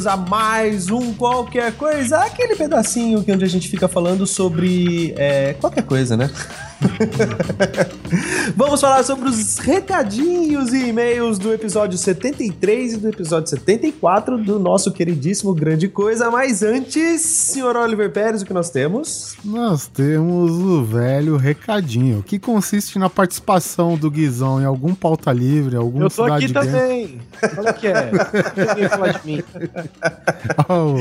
bem-vindos a mais um Qualquer Coisa, aquele pedacinho que onde a gente fica falando sobre é, qualquer coisa, né? Vamos falar sobre os recadinhos e e-mails do episódio 73 e do episódio 74 do nosso queridíssimo Grande Coisa. Mas antes, senhor Oliver Pérez, o que nós temos? Nós temos o velho recadinho, que consiste na participação do Guizão em algum pauta livre, algum Eu tô aqui Game. também. Olha o que é. Ninguém falar de mim. Oh,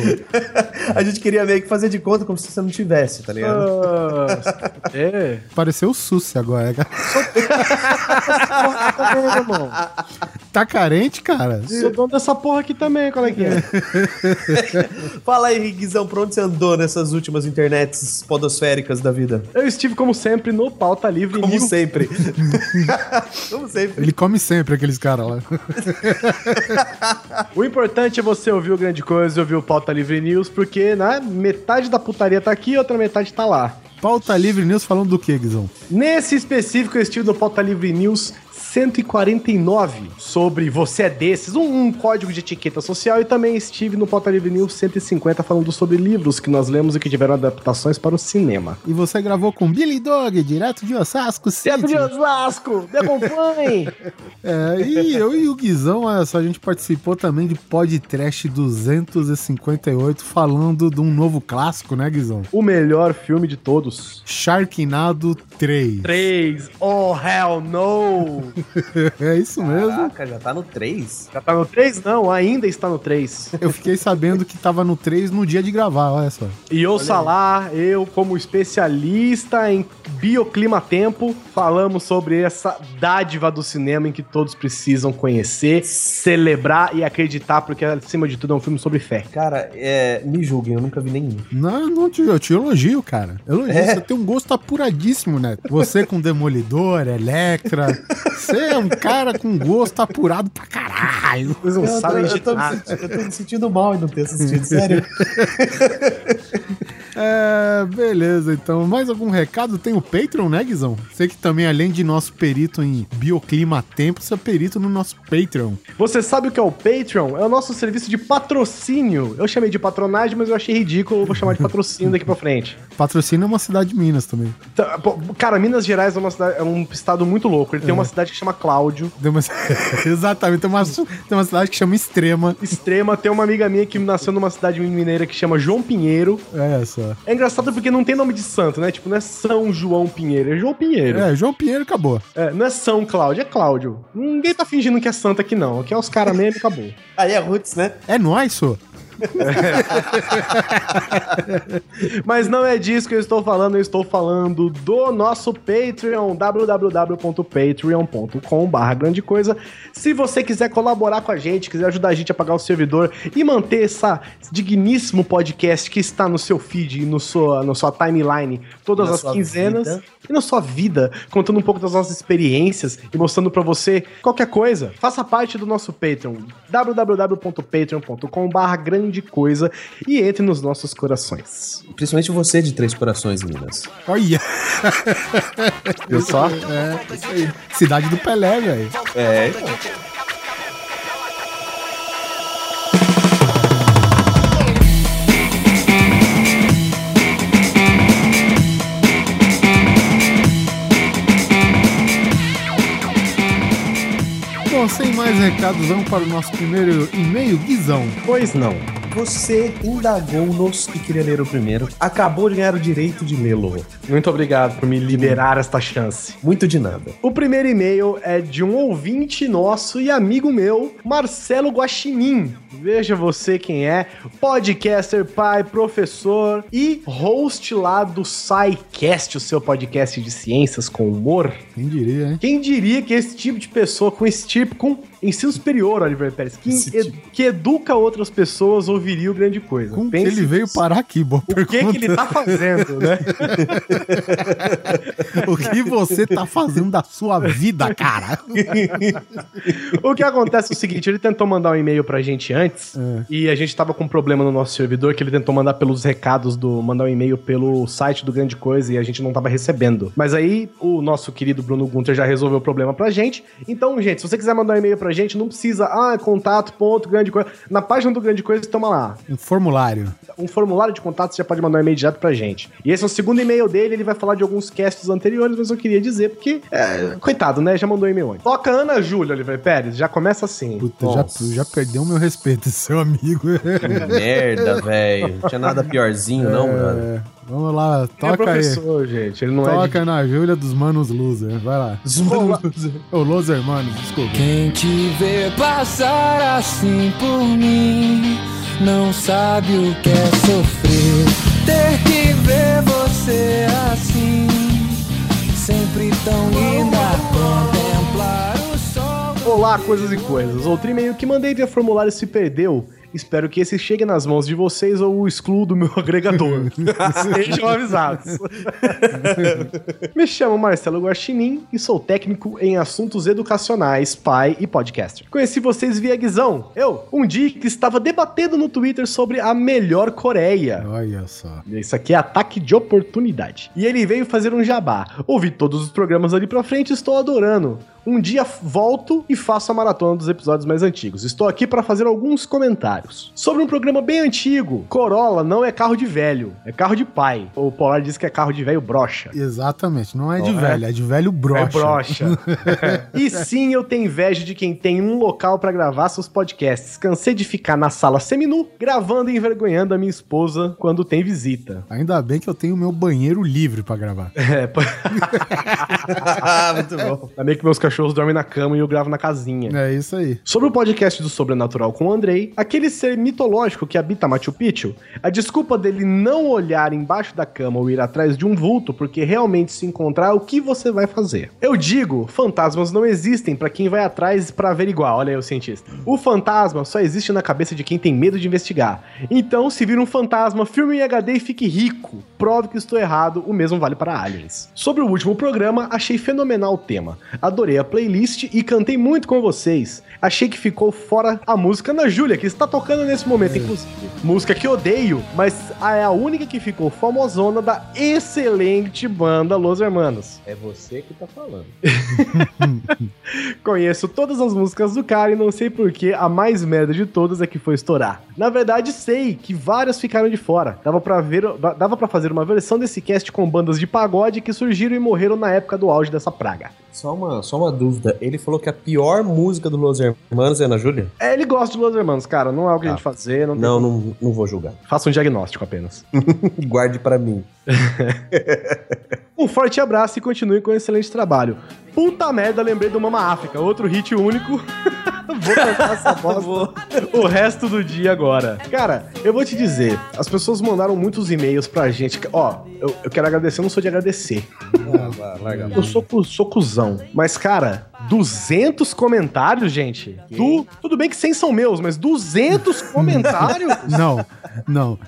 A gente queria meio que fazer de conta como se você não tivesse, tá ligado? Ah, é. pareceu o Sussi agora. Irmão. Tá carente, cara? Sou dono dessa porra aqui também, qual é que é? Fala aí, Guizão, pra onde você andou nessas últimas internets podosféricas da vida? Eu estive, como sempre, no Pauta Livre Como News. sempre. como sempre. Ele come sempre aqueles caras lá. O importante é você ouvir o Grande Coisa e ouvir o Pauta Livre News, porque né, metade da putaria tá aqui e outra metade tá lá. Pauta Livre News falando do que, Guizão? Nesse específico, eu estive no Pauta Livre News 149 sobre Você é Desses, um, um código de etiqueta social, e também estive no Pauta Livre News 150 falando sobre livros que nós lemos e que tiveram adaptações para o cinema. E você gravou com Billy Dog, direto de Osasco Teatro de City. Osasco, me acompanhe! É, e eu e o Guizão, olha só, a gente participou também de Podcast 258, falando de um novo clássico, né, Guizão? o melhor filme de todos. Sharknado 3. 3. Oh, hell no! É isso mesmo. Caraca, já tá no 3? Já tá no 3? Não, ainda está no 3. Eu fiquei sabendo que tava no 3 no dia de gravar, olha só. E ouça lá, eu, como especialista em bioclimatempo, falamos sobre essa dádiva do cinema em que todos precisam conhecer, celebrar e acreditar, porque acima de tudo é um filme sobre fé. Cara, é, me julguem, eu nunca vi nenhum. Não, não te, eu te elogio, cara. Elogio. É? Você tem um gosto apuradíssimo, né? Você com Demolidor, Electra. Você é um cara com gosto apurado pra caralho. Vocês não Eu tô, sabem de eu, tô me nada. sentindo, eu tô me sentindo mal em não ter assistido, sério. É, beleza, então. Mais algum recado? Tem o Patreon, né, Guizão? Sei que também, além de nosso perito em bioclima tempo, você é perito no nosso Patreon. Você sabe o que é o Patreon? É o nosso serviço de patrocínio. Eu chamei de patronagem, mas eu achei ridículo, vou chamar de patrocínio daqui pra frente. Patrocínio é uma cidade de Minas também. Tá, pô, Cara, Minas Gerais é, uma cidade- é um estado muito louco. Ele tem uma cidade que chama Cláudio. Tem uma- Exatamente, tem uma, tem uma cidade que chama Extrema. Extrema, tem uma amiga minha que nasceu numa cidade mineira que chama João Pinheiro. É essa. É engraçado porque não tem nome de santo, né? Tipo, não é São João Pinheiro, é João Pinheiro. É, João Pinheiro acabou. É, não é São Cláudio, é Cláudio. Ninguém tá fingindo que é santo aqui, não. Aqui é os caras mesmo e acabou. Aí é Roots, né? É nóis, só. Mas não é disso que eu estou falando, eu estou falando do nosso Patreon, www.patreon.com.br grande coisa. Se você quiser colaborar com a gente, quiser ajudar a gente a pagar o servidor e manter essa digníssimo podcast que está no seu feed e no sua, na sua timeline todas Na as quinzenas vida. e na sua vida, contando um pouco das nossas experiências e mostrando pra você qualquer coisa, faça parte do nosso Patreon, www.patreon.com.br grande coisa e entre nos nossos corações. Principalmente você de Três Corações, Minas. Olha. Viu só? É, isso aí. Cidade do Pelé, velho. É, então. Bom, sem mais recados, vamos para o nosso primeiro e-mail, Guizão. Pois não. Você indagou-nos e queria ler o primeiro. Acabou de ganhar o direito de lê-lo. Muito obrigado por me liberar esta chance. Muito de nada. O primeiro e-mail é de um ouvinte nosso e amigo meu, Marcelo Guaxinim. Veja você quem é, podcaster, pai, professor e host lá do SciCast, o seu podcast de ciências com humor. Quem diria, hein? Quem diria que esse tipo de pessoa com esse tipo, com ensino superior, Oliver Pérez, que, ed- que educa outras pessoas, ouviria o grande coisa. Que Pense ele veio parar aqui? Boa O que, pergunta. que ele tá fazendo, né? O que você tá fazendo da sua vida, cara? O que acontece é o seguinte, ele tentou mandar um e-mail pra gente antes É. e a gente tava com um problema no nosso servidor que ele tentou mandar pelos recados do mandar um e-mail pelo site do Grande Coisa e a gente não tava recebendo. Mas aí o nosso querido Bruno Gunter já resolveu o problema pra gente. Então, gente, se você quiser mandar um e-mail pra gente, não precisa, ah, contato, ponto, grande coisa. Na página do Grande Coisa, toma lá. Um formulário. Um formulário de contato, você já pode mandar um e-mail direto pra gente. E esse é o segundo e-mail dele, ele vai falar de alguns casts anteriores, mas eu queria dizer, porque, é, coitado, né? Já mandou um e-mail antes. Toca Ana Júlia, Oliver Pérez, já começa assim. Puta, já, já perdeu o meu respeito, esse seu amigo. Merda, velho. Não tinha nada piorzinho, não, mano. É, vamos lá, Ele é toca aí. professor, gente, ele não é de... Toca na Júlia dos Manos Loser. Vai lá. Ô, Loser, mano, desculpa. Quem te vê passar assim por mim não sabe o que é sofrer. Ter que ver você assim, sempre tão linda. Contemplar o sol. Olá, coisas e coisas. Outro e-mail que mandei via formulário se perdeu. Espero que esse chegue nas mãos de vocês ou o excluo do meu agregador. Sejam avisados. Me chamo Marcelo Guaxinim e sou técnico em assuntos educacionais, pai e podcaster. Conheci vocês via Guizão. Eu, um dia que estava debatendo no Twitter sobre a melhor Coreia. Olha só. Isso aqui é ataque de oportunidade. E ele veio fazer um jabá. Ouvi todos os programas ali pra frente e estou adorando. Um dia volto e faço a maratona dos episódios mais antigos. Estou aqui para fazer alguns comentários. Sobre um programa bem antigo, Corolla não é carro de velho, é carro de pai. O Polar diz que é carro de velho brocha. Exatamente, não é de é? velho, é de velho brocha. É brocha. e sim, eu tenho inveja de quem tem um local pra gravar seus podcasts. Cansei de ficar na sala seminu, gravando e envergonhando a minha esposa quando tem visita. Ainda bem que eu tenho meu banheiro livre pra gravar. É. Muito bom. Ainda bem que meus cachorros dormem na cama e eu gravo na casinha. É isso aí. Sobre o podcast do Sobrenatural com o Andrei, aquele ser mitológico que habita Machu Picchu, a desculpa dele não olhar embaixo da cama ou ir atrás de um vulto porque realmente se encontrar, o que você vai fazer? Eu digo, fantasmas não existem pra quem vai atrás pra averiguar, olha aí o cientista. O fantasma só existe na cabeça de quem tem medo de investigar. Então, se vir um fantasma, filme em HD e fique rico. Prove que estou errado, o mesmo vale para aliens. Sobre o último programa, achei fenomenal o tema. Adorei a playlist e cantei muito com vocês. Achei que ficou fora a música Ana Júlia, que está tocando nesse momento, inclusive. Música que odeio, mas é a única que ficou famosona da excelente banda Los Hermanos. É você que tá falando. Conheço todas as músicas do cara e não sei por que a mais merda de todas é que foi estourar. Na verdade, sei que várias ficaram de fora. Dava pra ver, dava para fazer uma versão desse cast com bandas de pagode que surgiram e morreram na época do auge dessa praga. Só uma, só uma dúvida. Ele falou que a pior música do Los Hermanos é Ana Júlia? É, ele gosta de Los Hermanos, cara. Não é o que a Tá. gente fazer. Não, Não, não, não vou julgar. Faça um diagnóstico apenas. Guarde pra mim. Um forte abraço e continue com um excelente trabalho. Puta merda, lembrei do Mama África, outro hit único. vou cantar essa bosta o resto do dia agora. Cara, eu vou te dizer, as pessoas mandaram muitos e-mails pra gente. Ó, eu, eu quero agradecer, eu não sou de agradecer. Ah, larga a. Eu sou, sou cuzão. Mas, cara, 200 comentários, gente? Du- tudo bem que 100 são meus, mas 200 comentários? Não, não.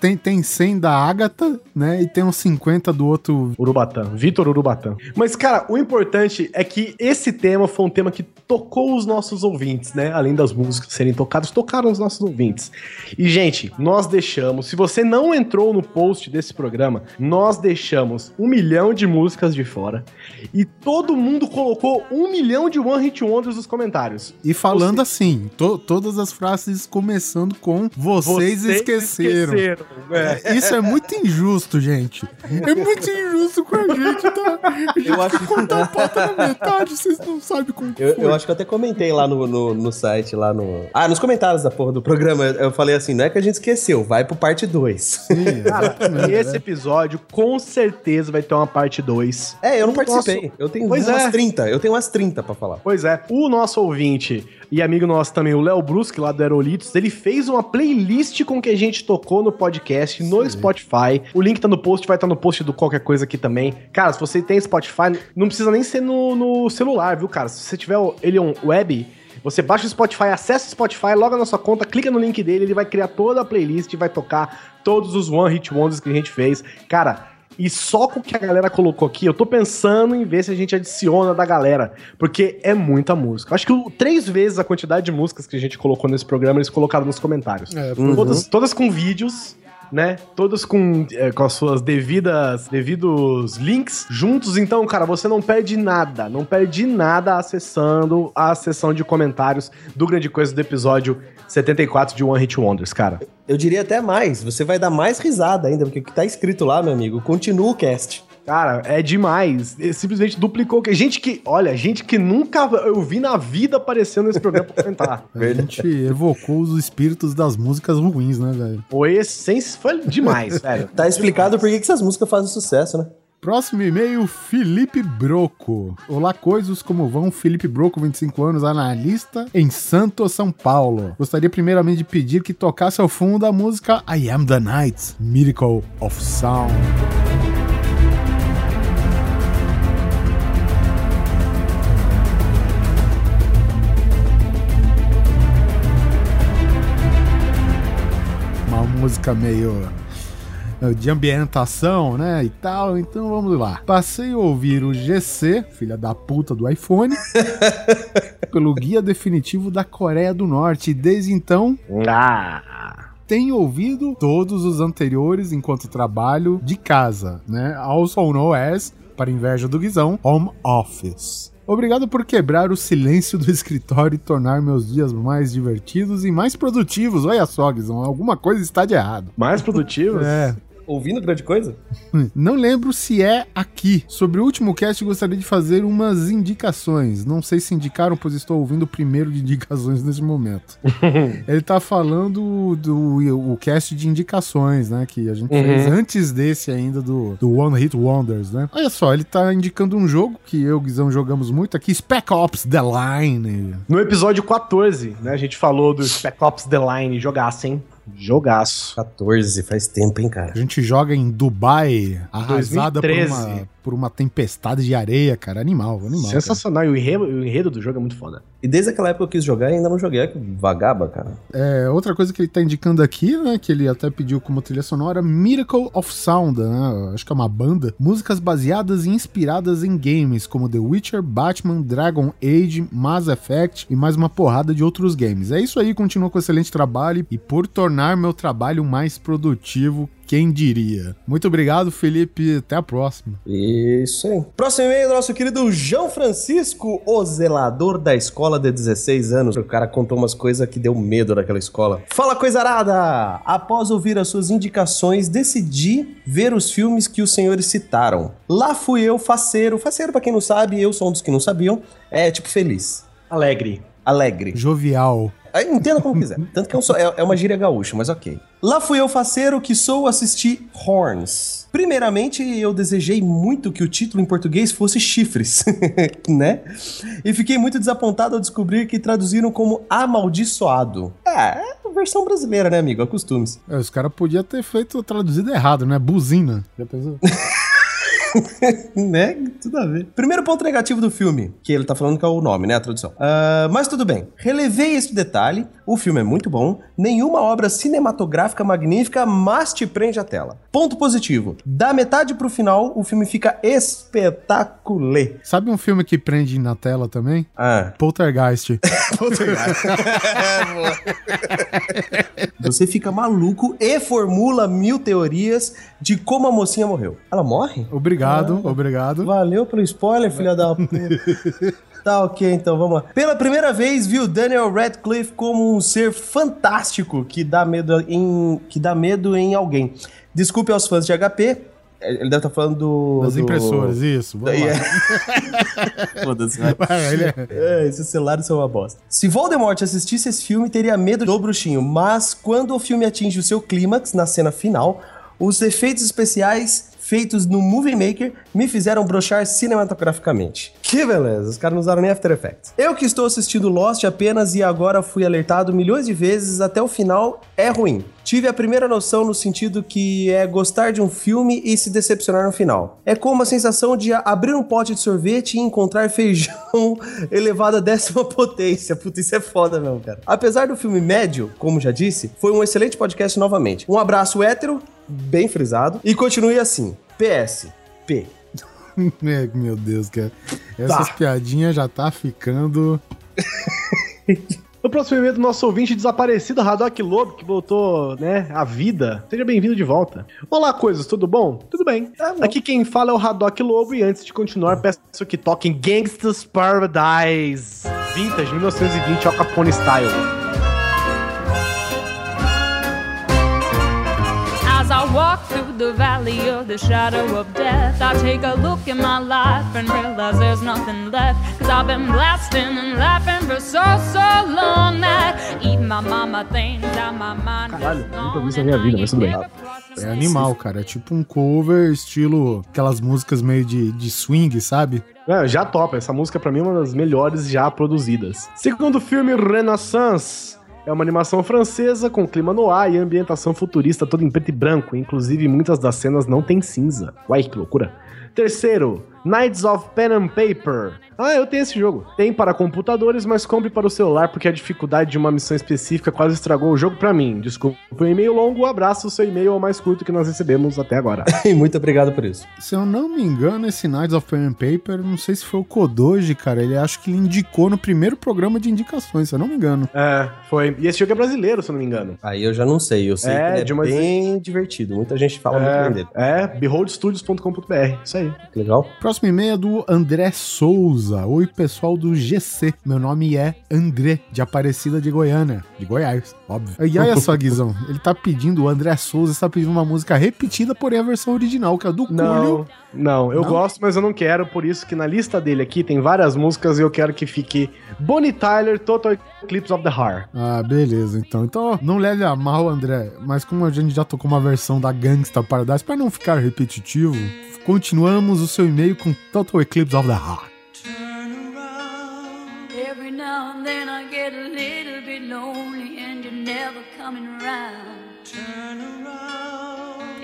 Tem, tem 100 da Agatha, né? E tem uns 50 do outro. Urubatã, Vitor Urubatã. Mas, cara, o importante é que esse tema foi um tema que tocou os nossos ouvintes, né? Além das músicas serem tocadas, tocaram os nossos ouvintes. E, gente, nós deixamos, se você não entrou no post desse programa, nós deixamos um milhão de músicas de fora. E todo mundo colocou um milhão de One Hit Wonders nos comentários. E falando assim, to- todas as frases começando com vocês, esqueceram. É. Isso é muito injusto, gente. É muito injusto com a gente, tá? A gente Eu acho que contar a pauta na metade, vocês não sabem como que Eu, foi. eu acho que eu até comentei lá no, no, no site, lá no. Ah, nos comentários da porra do programa, eu falei assim: não é que a gente esqueceu, vai pro parte 2. Sim, Cara, exatamente. esse episódio com certeza vai ter uma parte 2. É, eu não nosso- participei. Eu tenho Pois umas é. 30. Eu tenho umas 30 pra falar. Pois é, o nosso ouvinte e amigo nosso também, o Léo Brusque, lá do Aerolitos, ele fez uma playlist com que a gente tocou no podcast, no Spotify. O link tá no post, vai estar no post do qualquer coisa aqui também. Cara, se você tem Spotify, não precisa nem ser no, no celular, viu, cara? Se você tiver o Elion Web, Você baixa o Spotify, acessa o Spotify, loga na sua conta, clica no link dele, ele vai criar toda a playlist e vai tocar todos os One Hit Wonders que a gente fez. Cara, e só com o que a galera colocou aqui, eu tô pensando em ver se a gente adiciona da galera, porque é muita música. Acho que o- três vezes a quantidade de músicas que a gente colocou nesse programa, eles colocaram nos comentários. É, foi- Todas, todas com vídeos, né? Todas com, é, com as suas devidas devidos links juntos. Então, cara, você não perde nada. Não perde nada acessando a seção de comentários do Grande Coisa do episódio 74 de One Hit Wonders, cara. Eu diria até mais, você vai dar mais risada ainda, porque o que tá escrito lá, meu amigo, continua o cast. Cara, é demais. Ele simplesmente duplicou. que Gente que, olha, gente que nunca eu vi na vida aparecendo nesse programa pra comentar. A gente evocou os espíritos das músicas ruins, né, velho? Foi essência, foi demais, velho. Tá explicado por que que essas músicas fazem sucesso, né? Próximo e-mail, Felipe Broco. Olá, coisas, como vão? Felipe Broco, 25 anos, analista em Santo, São Paulo. Gostaria primeiramente de pedir que tocasse ao fundo a música I Am the Night, Miracle of Sound. Música meio de ambientação, né, e tal. Então vamos lá. Passei a ouvir o GC, filha da puta do iPhone, pelo guia definitivo da Coreia do Norte. E desde então Ah. tenho ouvido todos os anteriores enquanto trabalho de casa, né? Also known as, para inveja do Guizão, Home Office. Obrigado por quebrar o silêncio do escritório e tornar meus dias mais divertidos e mais produtivos. Olha só, Guizão, alguma coisa está de errado. Mais produtivos? É, Ouvindo grande coisa? Não lembro se é aqui. Sobre o último cast, gostaria de fazer umas indicações. Não sei se indicaram, pois estou ouvindo o primeiro de indicações nesse momento. Ele tá falando do o cast de indicações, né? Que a gente fez antes desse ainda, do, do One Hit Wonders, né? Olha só, ele tá indicando um jogo que eu e o Guizão jogamos muito aqui, Spec Ops The Line. No episódio 14, né, a gente falou do Spec Ops The Line, jogaço, hein? Jogaço. 14, faz tempo, hein, cara. A gente joga em Dubai, arrasada por 2013. uma, por uma tempestade de areia, cara. Animal, animal. cara. Sensacional. E o enredo, o enredo do jogo é muito foda. E desde aquela época que eu quis jogar, ainda não joguei. É que vagaba, cara. É, outra coisa que ele tá indicando aqui, né, que ele até pediu como trilha sonora, Miracle of Sound, né, acho que é uma banda, músicas baseadas e inspiradas em games como The Witcher, Batman, Dragon Age, Mass Effect e mais uma porrada de outros games. É isso aí, continua com excelente trabalho e por tornar meu trabalho mais produtivo, quem diria. Muito obrigado, Felipe, até a próxima. Isso aí. Próximo e-mail do nosso querido João Francisco, o zelador da escola de 16 anos. O cara contou umas coisas que deu medo daquela escola. Fala, coisa arada! Após ouvir as suas indicações, decidi ver os filmes que os senhores citaram. Lá fui eu, faceiro. Faceiro, pra quem não sabe, eu sou um dos que não sabiam. É tipo feliz, Alegre. Alegre. Jovial. Aí, Entenda como quiser. Tanto que é, é- é uma gíria gaúcha, mas ok. Lá fui eu faceiro que sou assistir Horns. Primeiramente, eu desejei muito que o título em português fosse Chifres, né? E fiquei muito desapontado ao descobrir que traduziram como Amaldiçoado. É, é versão brasileira, né, amigo? Acostume-se. É, os caras podiam ter feito traduzido errado, né? Buzina. Já pensou? né? Tudo a ver. Primeiro ponto negativo do filme, que ele tá falando que é o nome, né? A tradução. Ah, mas tudo bem. Relevei esse detalhe. O filme é muito bom. Nenhuma obra cinematográfica magnífica, mas te prende à tela. Ponto positivo. Da metade pro final, o filme fica espetacular. Sabe um filme que prende na tela também? Ah. Poltergeist. Você fica maluco e formula mil teorias de como a mocinha morreu. Ela morre? Obrigado, obrigado. Valeu pelo spoiler, filha da puta. Tá ok, então vamos lá. Pela primeira vez, viu Daniel Radcliffe como um ser fantástico que dá medo em, que dá medo em alguém. Desculpe aos fãs de HP. Ele deve estar falando do. Das do- impressoras, isso. Vamos lá. É. Foda-se, vai. É, é- É, esses celulares são uma bosta. Se Voldemort assistisse esse filme, teria medo do bruxinho, mas quando o filme atinge o seu clímax, na cena final, os efeitos especiais feitos no Movie Maker me fizeram brochar cinematograficamente. Que beleza, os caras não usaram nem After Effects. Eu que estou assistindo Lost apenas e agora fui alertado milhões de vezes até o final é ruim. Tive a primeira noção no sentido que é gostar de um filme e se decepcionar no final. É como a sensação de abrir um pote de sorvete e encontrar feijão elevado à décima potência. Puta, isso é foda mesmo, cara. Apesar do filme médio, como já disse, foi um excelente podcast novamente. Um abraço hétero, bem frisado, e continue assim. PS. P. Meu Deus, cara. Essas piadinhas já tá ficando. No próximo evento, nosso ouvinte desaparecido, Haddock Lobo, que voltou, né, à vida. Seja bem-vindo de volta. Olá, coisas, tudo bom? Tudo bem. Aqui quem fala é o Haddock Lobo e antes de continuar, peço que toquem Gangsta's Paradise Vintage 1920 Al Capone Style. The valley of the shadow of death, I take a look in my life and realize there's nothing left. Cause I've been blasting and laughing for so, so long that even my mama thinks that my mind Caralho, is nunca vi na minha vida, mas tudo bem. É animal, cara. É tipo um cover estilo aquelas músicas meio de, de swing, sabe? É, já topa. Essa música pra mim é uma das melhores já produzidas. Segundo filme, Renaissance. É uma animação francesa com clima no ar e ambientação futurista toda em preto e branco. Inclusive, muitas das cenas não tem cinza. Uai, que loucura. Terceiro, Knights of Pen and Paper. Ah, eu tenho esse jogo. Tem para computadores, mas compre para o celular porque a dificuldade de uma missão específica quase estragou o jogo pra mim. Desculpa o e-mail longo, um abraço, seu e-mail é o mais curto que nós recebemos até agora. E muito obrigado por isso. Se eu não me engano, esse Knights of Pen and Paper, não sei se foi o Kodoji, cara. Ele acho que ele indicou no primeiro programa de indicações, se eu não me engano. é, foi. E esse jogo é brasileiro, se eu não me engano. Aí eu já não sei, eu sei É, que ele é de uma- bem divertido. Muita gente fala muito bem dele. É, é beholdstudios.com.br. Isso aí. Que legal. Próximo e-mail é do André Souza. Oi, pessoal do GC. Meu nome é André, de Aparecida de Goiânia. De Goiás, óbvio. E olha só, Guizão. Ele tá pedindo, o André Souza está pedindo uma música repetida, porém a versão original, que é a do Cúlio. Não, não, eu Não? gosto, mas eu não quero, por isso que na lista dele aqui tem várias músicas e eu quero que fique Bonnie Tyler, Total Eclipse of the Heart. Ah, beleza, então. Então, não leve a mal, André, mas como a gente já tocou uma versão da Gangsta Paradise, para não ficar repetitivo, continuamos o seu e-mail com Total Eclipse of the Heart. Every now and then I get a little bit lonely and you're never coming around.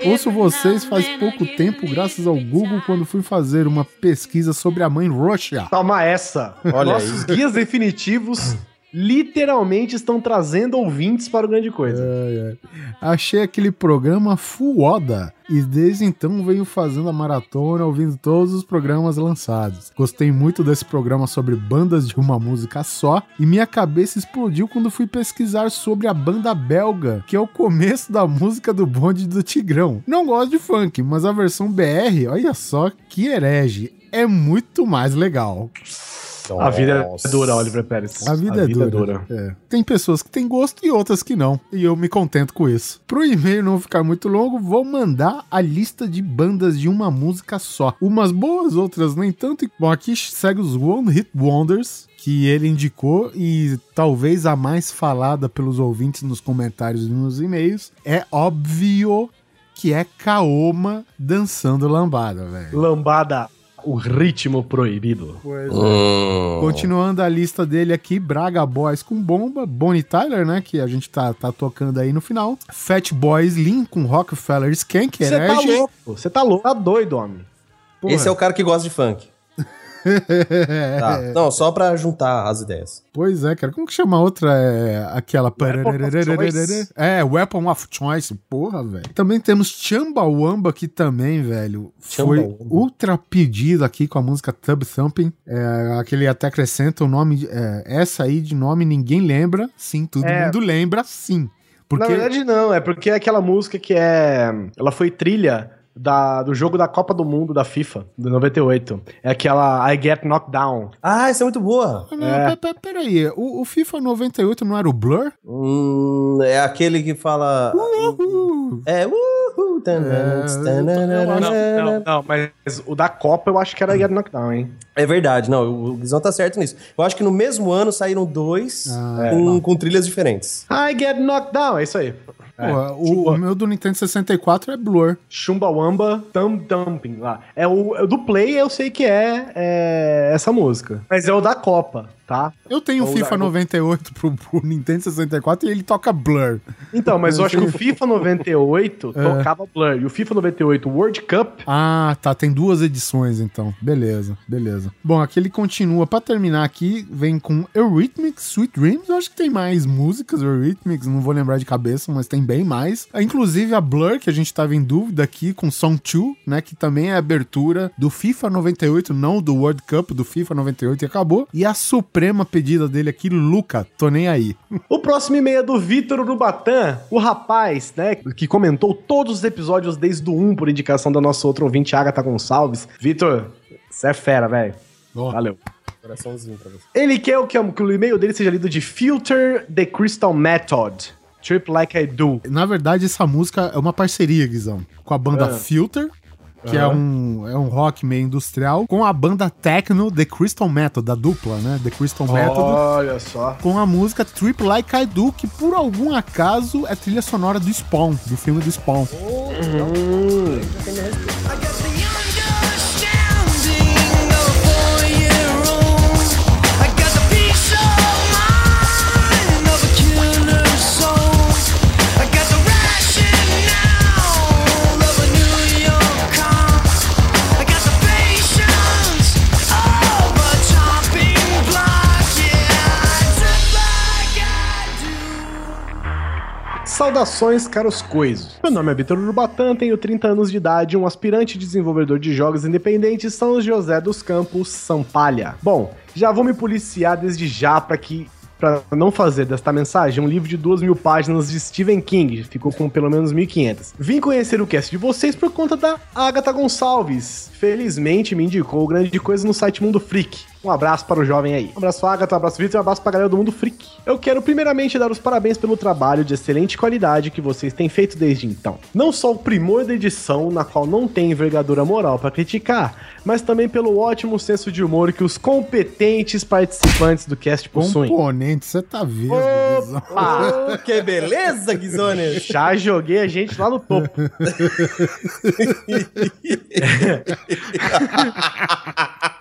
Ouço vocês faz pouco tempo, graças ao Google, quando fui fazer uma pesquisa sobre a mãe Russia. Toma essa! Olha Nossos guias definitivos literalmente estão trazendo ouvintes para o grande coisa. Achei aquele programa foda e desde então venho fazendo a maratona, ouvindo todos os programas lançados. Gostei muito desse programa sobre bandas de uma música só e minha cabeça explodiu quando fui pesquisar sobre a banda belga, que é o começo da música do bonde do Tigrão. Não gosto de funk, mas a versão BR, olha só que herege. É muito mais legal. A vida Nossa. é dura, Oliver Pérez. A vida, é, dura. É. Tem pessoas que têm gosto e outras que não. E eu me contento com isso. Pro e-mail não ficar muito longo, vou mandar a lista de bandas de uma música só. Umas boas, outras nem tanto. Bom, aqui segue os One Hit Wonders. Que ele indicou e talvez a mais falada pelos ouvintes nos comentários e nos e-mails. É óbvio que é Kaoma dançando lambada, velho. Lambada, o ritmo proibido. Hum. Continuando a lista dele aqui, Braga Boys com Bomba, Bonnie Tyler, né, que a gente tá, tá tocando aí no final. Fat Boys Lean com Rockefeller Skank, Você tá louco, você tá louco, tá doido, homem. Porra. Esse é o cara que gosta de funk. Tá. Não, só pra juntar as ideias. Pois é, cara. Como que chama a outra? É aquela... Weapon. É, Weapon of Choice. Porra, velho. Também temos Chumbawamba, que também, velho, foi ultra pedido aqui com a música Tub Thumping. É, aquele até acrescenta o nome... é, essa aí de nome ninguém lembra. Sim, todo É. mundo lembra, sim. Porque... Na verdade, não, é porque é aquela música que é. Ela foi trilha da, do jogo da Copa do Mundo da FIFA, do 98. É aquela I Get Knocked Down. Ah, essa é muito boa. Ah, não, É. pe- pe- Peraí, o, o FIFA 98 não era o Blur? Hum, é aquele que fala. Uhul. É, uhul. É, Não, não, não, mas o da Copa eu acho que era I Get Knocked Down, hein? É verdade, não, o Guizão tá certo nisso. Eu acho que no mesmo ano saíram dois Ah, com, com trilhas diferentes. I get knocked down, é isso aí. Pô, o, o meu do Nintendo 64 é Blur. Chumbawamba Thumb Dumping lá. É o, é o do Play, eu sei que é, é essa música. Mas é o da Copa, tá? Eu tenho o Ou FIFA da- 98 pro, pro Nintendo 64 e ele toca Blur. Então, mas eu acho que o FIFA 98 tocava Blur. E o FIFA 98 World Cup Ah, tá. Tem duas edições, então. Beleza, beleza. Bom, aqui ele continua. Pra terminar aqui, vem com Eurythmics, Sweet Dreams. Eu acho que tem mais músicas, Eurythmics. Não vou lembrar de cabeça, mas tem bem mais. Inclusive a Blur, que a gente tava em dúvida aqui, com Song 2, né? Que também é a abertura do FIFA 98, não do World Cup, do FIFA 98 e acabou. E a suprema pedida dele aqui, Luca. Tô nem aí. O próximo e-mail é do Vitor Urubatã, o rapaz, né, que comentou todos os episódios desde o 1 por indicação da nossa outra ouvinte, Agatha Gonçalves. Vitor, você é fera, velho. Valeu. Coraçãozinho pra você. Ele quer o que, que o e-mail dele seja lido de Filter the Crystal Method. Trip Like I Do. Na verdade, essa música é uma parceria, Guizão, com a banda Ah. Filter, que é, um, é um rock meio industrial, com a banda techno The Crystal Method, da dupla, né? The Crystal Method. Olha só. Com a música Trip Like I Do, que por algum acaso é trilha sonora do Spawn, do filme do Spawn. I got Saudações, caros coisos. Meu nome é Vitor Urubatã, tenho 30 anos de idade, um aspirante desenvolvedor de jogos independentes São José dos Campos, Sampalha. Bom, já vou me policiar desde já para que para não fazer desta mensagem um livro de duas mil páginas de Stephen King, ficou com pelo menos 1.500. Vim conhecer o cast de vocês por conta da Agatha Gonçalves. Felizmente me indicou grande coisa no site Mundo Freak. Um abraço para o jovem aí. Um abraço Agatha, um abraço Vitor e um abraço pra galera do Mundo Freak. Eu quero primeiramente dar os parabéns pelo trabalho de excelente qualidade que vocês têm feito desde então. Não só o primor da edição, na qual não tem envergadura moral para criticar, mas também pelo ótimo senso de humor que os competentes participantes do cast possuem. Componente, você tá vendo, Guizão. Ah, que beleza, Guizones! Já joguei a gente lá no topo.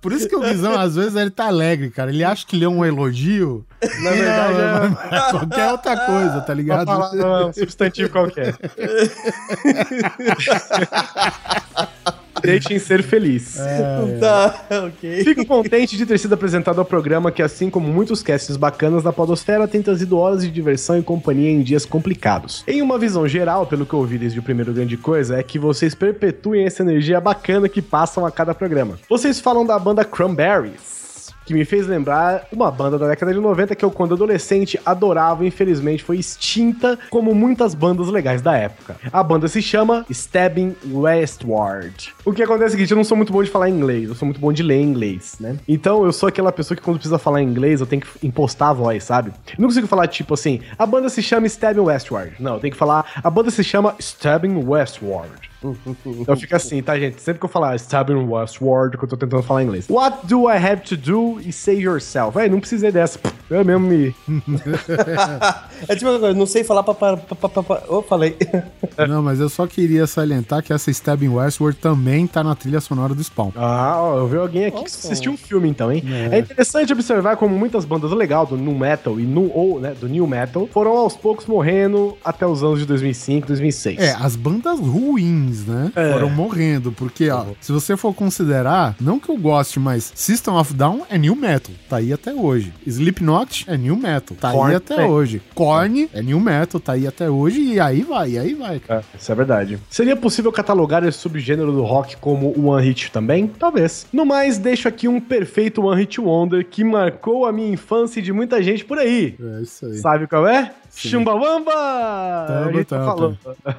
Por isso que o Guizão, às vezes, ele tá alegre, cara. Ele acha que lê um elogio. Na verdade, Não, é qualquer outra coisa, tá ligado? falar não, um substantivo qualquer. Deixem ser feliz. Tá, ok. Fico contente de ter sido apresentado ao programa que, assim como muitos casts bacanas da Podosfera, tem trazido horas de diversão e companhia em dias complicados. Em uma visão geral, pelo que eu ouvi desde o primeiro grande coisa, é que vocês perpetuem essa energia bacana que passam a cada programa. Vocês falam da banda Cranberries. Que me fez lembrar uma banda da década de 90 que eu, quando adolescente, adorava infelizmente foi extinta, como muitas bandas legais da época. A banda se chama Stabbing Westward. O que acontece é o seguinte, eu não sou muito bom de falar inglês, eu sou muito bom de ler inglês, né? Então eu sou aquela pessoa que quando precisa falar inglês, eu tenho que impostar a voz, sabe? Eu não consigo falar tipo assim, a banda se chama Stabbing Westward. Não, eu tenho que falar, a banda se chama Stabbing Westward. Então fica assim, tá, gente? Sempre que eu falar Stabbing Westward, que eu tô tentando falar inglês. What do I have to do e say yourself? Véi, não precisei dessa. Eu mesmo me. É tipo, eu não sei falar pra. pra, pra, pra, pra. Oh, falei. Não, mas eu só queria salientar que essa Stabbing Westward também tá na trilha sonora do Spawn. Ah, ó, eu vi alguém aqui que assistiu um filme então, hein? É. interessante observar como muitas bandas legais do nu metal e nu ou, né, do new metal foram aos poucos morrendo até os anos de 2005, 2006. É, as bandas ruins, né? É. Foram morrendo. Porque, ó, se você for considerar, não que eu goste, mas System of Down é new metal. Tá aí até hoje. Slipknot é new metal. Tá Korn aí até também. hoje. Korn é new metal. Tá aí até hoje. E aí vai, e aí vai, cara. É, isso é verdade. Seria possível catalogar esse subgênero do rock como one hit também? Talvez. No mais, deixo aqui um perfeito one hit wonder que marcou a minha infância e de muita gente por aí. É isso aí. Sabe qual é? Chumbawamba! Tamo, tá tamo.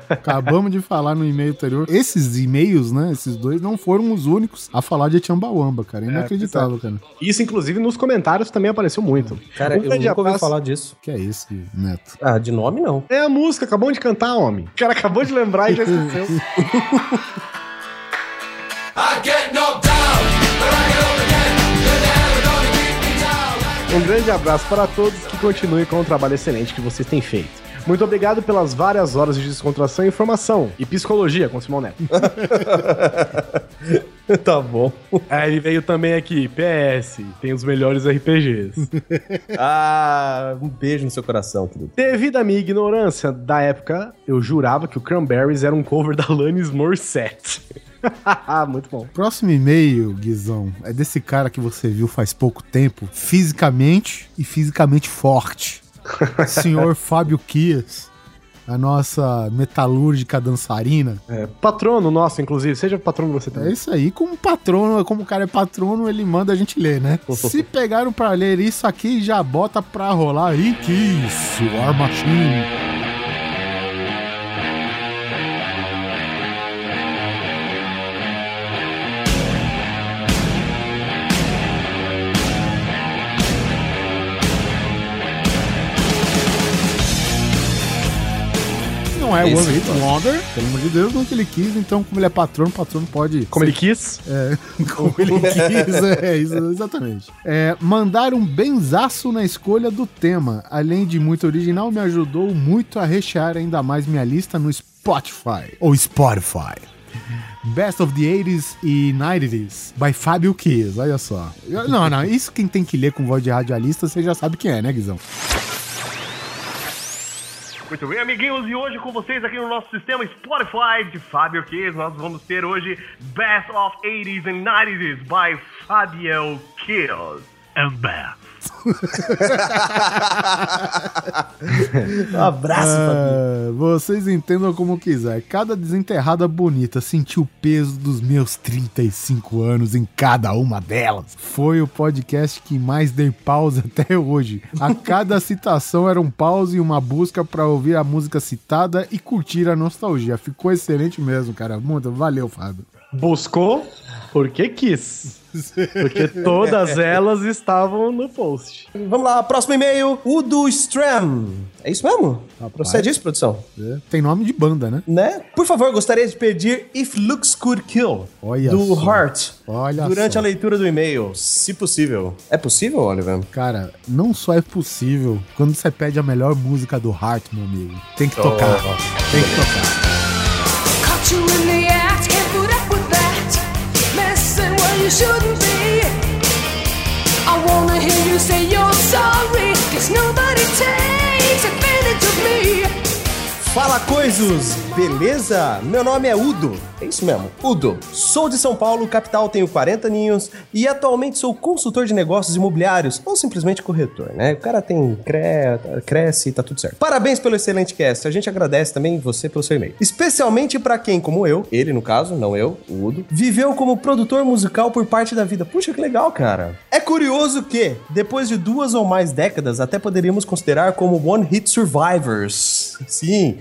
Acabamos de falar no e-mail anterior. Esses e-mails, né? Esses dois não foram os únicos a falar de Chambawamba, cara. É inacreditável, cara. Isso, inclusive, nos comentários também apareceu muito. Cara, Um eu nunca ouvi falar disso. Que é isso, Neto? Ah, de nome não. É a música, acabou de cantar, homem. O cara acabou de lembrar e já esqueceu. I get knocked Um grande abraço para todos que continuem com o trabalho excelente que vocês têm feito. Muito obrigado pelas várias horas de descontração, informação e psicologia com o Simão Neto. tá bom. Aí ele veio também aqui, PS, tem os melhores RPGs. Ah, um beijo no seu coração, querido. Devido à minha ignorância da época, eu jurava que o Cranberries era um cover da Alanis Morissette. Muito bom. Próximo e-mail, Guizão, é desse cara que você viu faz pouco tempo, fisicamente e fisicamente forte. Senhor Fábio Kias, a nossa metalúrgica dançarina. É, patrono nosso, inclusive, seja patrono você É também. isso aí, como patrono, como o cara é patrono, ele manda a gente ler, né? Se pegaram pra ler isso aqui, já bota pra rolar aí, que isso, War Machine. Não é One Hit. Wonder, pelo amor de Deus, não que ele quis, então como ele é patrono, o patrono pode Como ele quis. é, como ele quis, é, isso, exatamente. É, mandar um benzaço na escolha do tema. Além de muito original, me ajudou muito a rechear ainda mais minha lista no Spotify. Ou Spotify. Best of the 80s e 90s, by Fábio Kiss, olha só. Não, não, isso quem tem que ler com voz de radialista, você já sabe quem é, né, Guizão? Muito bem, amiguinhos, e hoje com vocês aqui no nosso sistema Spotify de Fábio Kiss, nós vamos ter hoje Best of 80s and 90s by Fabio Kiss. And Best. Um abraço. Ah, vocês entendam como quiser. Cada desenterrada bonita sentiu o peso dos meus 35 anos em cada uma delas. Foi o podcast que mais dei pause até hoje. A cada citação era um pause e uma busca pra ouvir a música citada e curtir a nostalgia. Ficou excelente mesmo, cara. Muito valeu, Fábio. Buscou porque quis. Porque todas elas estavam no post. Vamos lá, próximo e-mail, o do Stram. É isso mesmo? Procede isso, produção? É, Tem nome de banda, né? Né? Por favor, gostaria de pedir If Looks Could Kill, Olha do só. Heart, Olha durante só. a leitura do e-mail, se possível. É possível, Oliver? Cara, não só é possível quando você pede a melhor música do Heart, meu amigo. Tem que tocar. Tem que tocar. Fala coisas, beleza? Meu nome é Udo. É isso mesmo, Udo. Sou de São Paulo, capital, tenho 40 aninhos e atualmente sou consultor de negócios imobiliários ou simplesmente corretor, né? O cara tem cre... cresce e tá tudo certo. Parabéns pelo excelente cast. A gente agradece também você pelo seu e-mail. Especialmente pra quem, como eu, ele no caso, não eu, o Udo, viveu como produtor musical por parte da vida. Puxa, que legal, cara. É curioso que, depois de duas ou mais décadas, até poderíamos considerar como One Hit Survivors. Sim,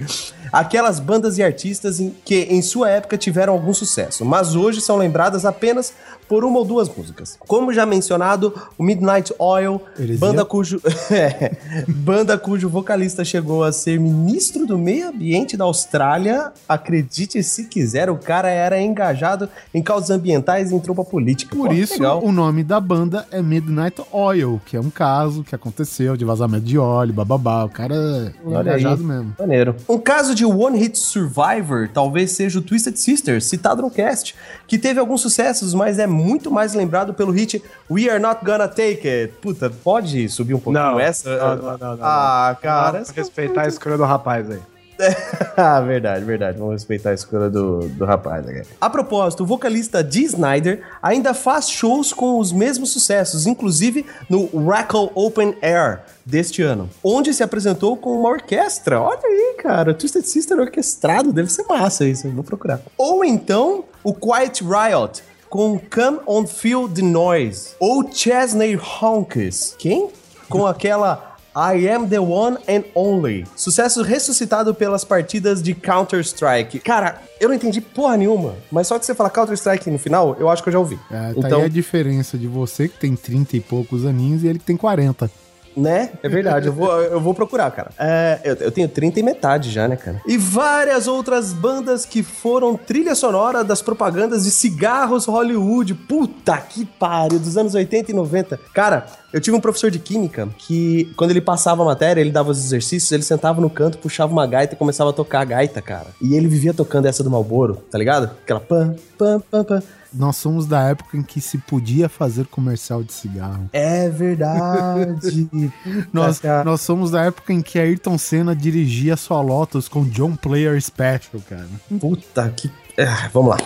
aquelas bandas e artistas em- que em sua época tiveram algum sucesso, mas hoje são lembradas apenas por uma ou duas músicas. Como já mencionado, o Midnight Oil, Heresia. banda cujo é, banda cujo vocalista chegou a ser ministro do meio ambiente da Austrália. Acredite se quiser, o cara era engajado em causas ambientais e em tropa política. Por Pô, isso, legal. o nome da banda é Midnight Oil, que é um caso que aconteceu de vazamento de óleo, bababá. O cara é Olha aí. engajado mesmo. Maneiro. Um caso de One Hit Survivor talvez seja o Twisted Sister, citado no cast, que teve alguns sucessos, mas é muito mais lembrado pelo hit We Are Not Gonna Take It. Puta, pode subir um pouquinho Não, essa? não, não, não, não, ah, cara. Pra respeitar a escolha do rapaz aí. ah, verdade, verdade. Vamos respeitar a escolha do, do rapaz aqui. A propósito, o vocalista Dee Snyder ainda faz shows com os mesmos sucessos, inclusive no Rackle Open Air deste ano, onde se apresentou com uma orquestra. Olha aí, cara, Twisted Sister orquestrado, deve ser massa isso, vou procurar. Ou então, o Quiet Riot com Come On Feel the Noise, ou Chesney Honks. Quem? Com aquela I Am the One and Only. Sucesso ressuscitado pelas partidas de Counter-Strike. Cara, eu não entendi porra nenhuma, mas só que você fala Counter-Strike no final, eu acho que eu já ouvi. É, tá então, aí a diferença de você que tem 30 e poucos aninhos e ele que tem 40. né? É verdade, eu vou, eu vou procurar, cara. É, eu, eu tenho 30 e metade já, né, cara? E várias outras bandas que foram trilha sonora das propagandas de cigarros Hollywood. Puta que pariu, dos anos 80 e 90. Cara, Eu tive um professor de química que, quando ele passava a matéria, ele dava os exercícios, ele sentava no canto, puxava uma gaita e começava a tocar a gaita, cara. E ele vivia tocando essa do Malboro, tá ligado? Aquela pam, pam, pam, pam. Nós somos da época em que se podia fazer comercial de cigarro. É verdade. Nós, Cara, nós somos da época em que Ayrton Senna dirigia sua Lotus com John Player Special, cara. Puta que. Ah, vamos lá.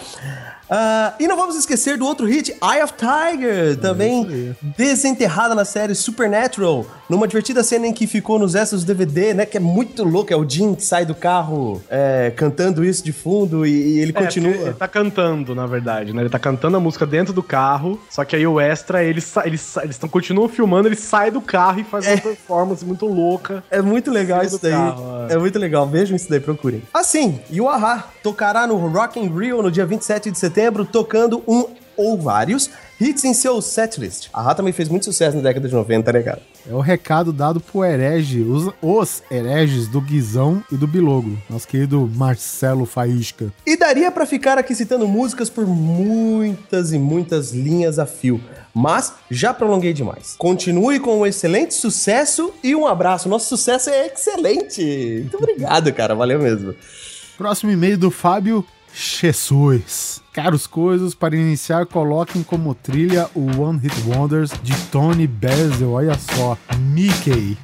Ah, e não vamos esquecer do outro hit, Eye of Tiger, também desenterrada na série Supernatural, numa divertida cena em que ficou nos extras do DVD, né? Que é muito louco, é o Jim que sai do carro é, cantando isso de fundo e, e ele É, continua. Ele tá cantando, na verdade, né? Ele tá cantando a música dentro do carro, só que aí o extra, eles, sa- eles, eles tão, continuam filmando, ele sai do carro e faz uma performance muito louca. É muito legal isso daí. carro, é. é muito legal. Vejam isso daí, procurem. Assim, e o Ahá tocará no Rock in Rio no dia 27 de setembro, tocando um ou vários hits em seu setlist. A Ahá também fez muito sucesso na década de 90, né, cara? É o recado dado pro herege, os, os hereges do Guizão e do Bilogo, nosso querido Marcelo Faísca. E daria pra ficar aqui citando músicas por muitas e muitas linhas a fio, mas já prolonguei demais. Continue com um excelente sucesso e um abraço. Nosso sucesso é excelente. Muito obrigado, cara. Valeu mesmo. Próximo e-mail do Fábio Jesus. Caros coisas, para iniciar, coloquem como trilha o One Hit Wonders de Tony Basil. Olha só, Mickey.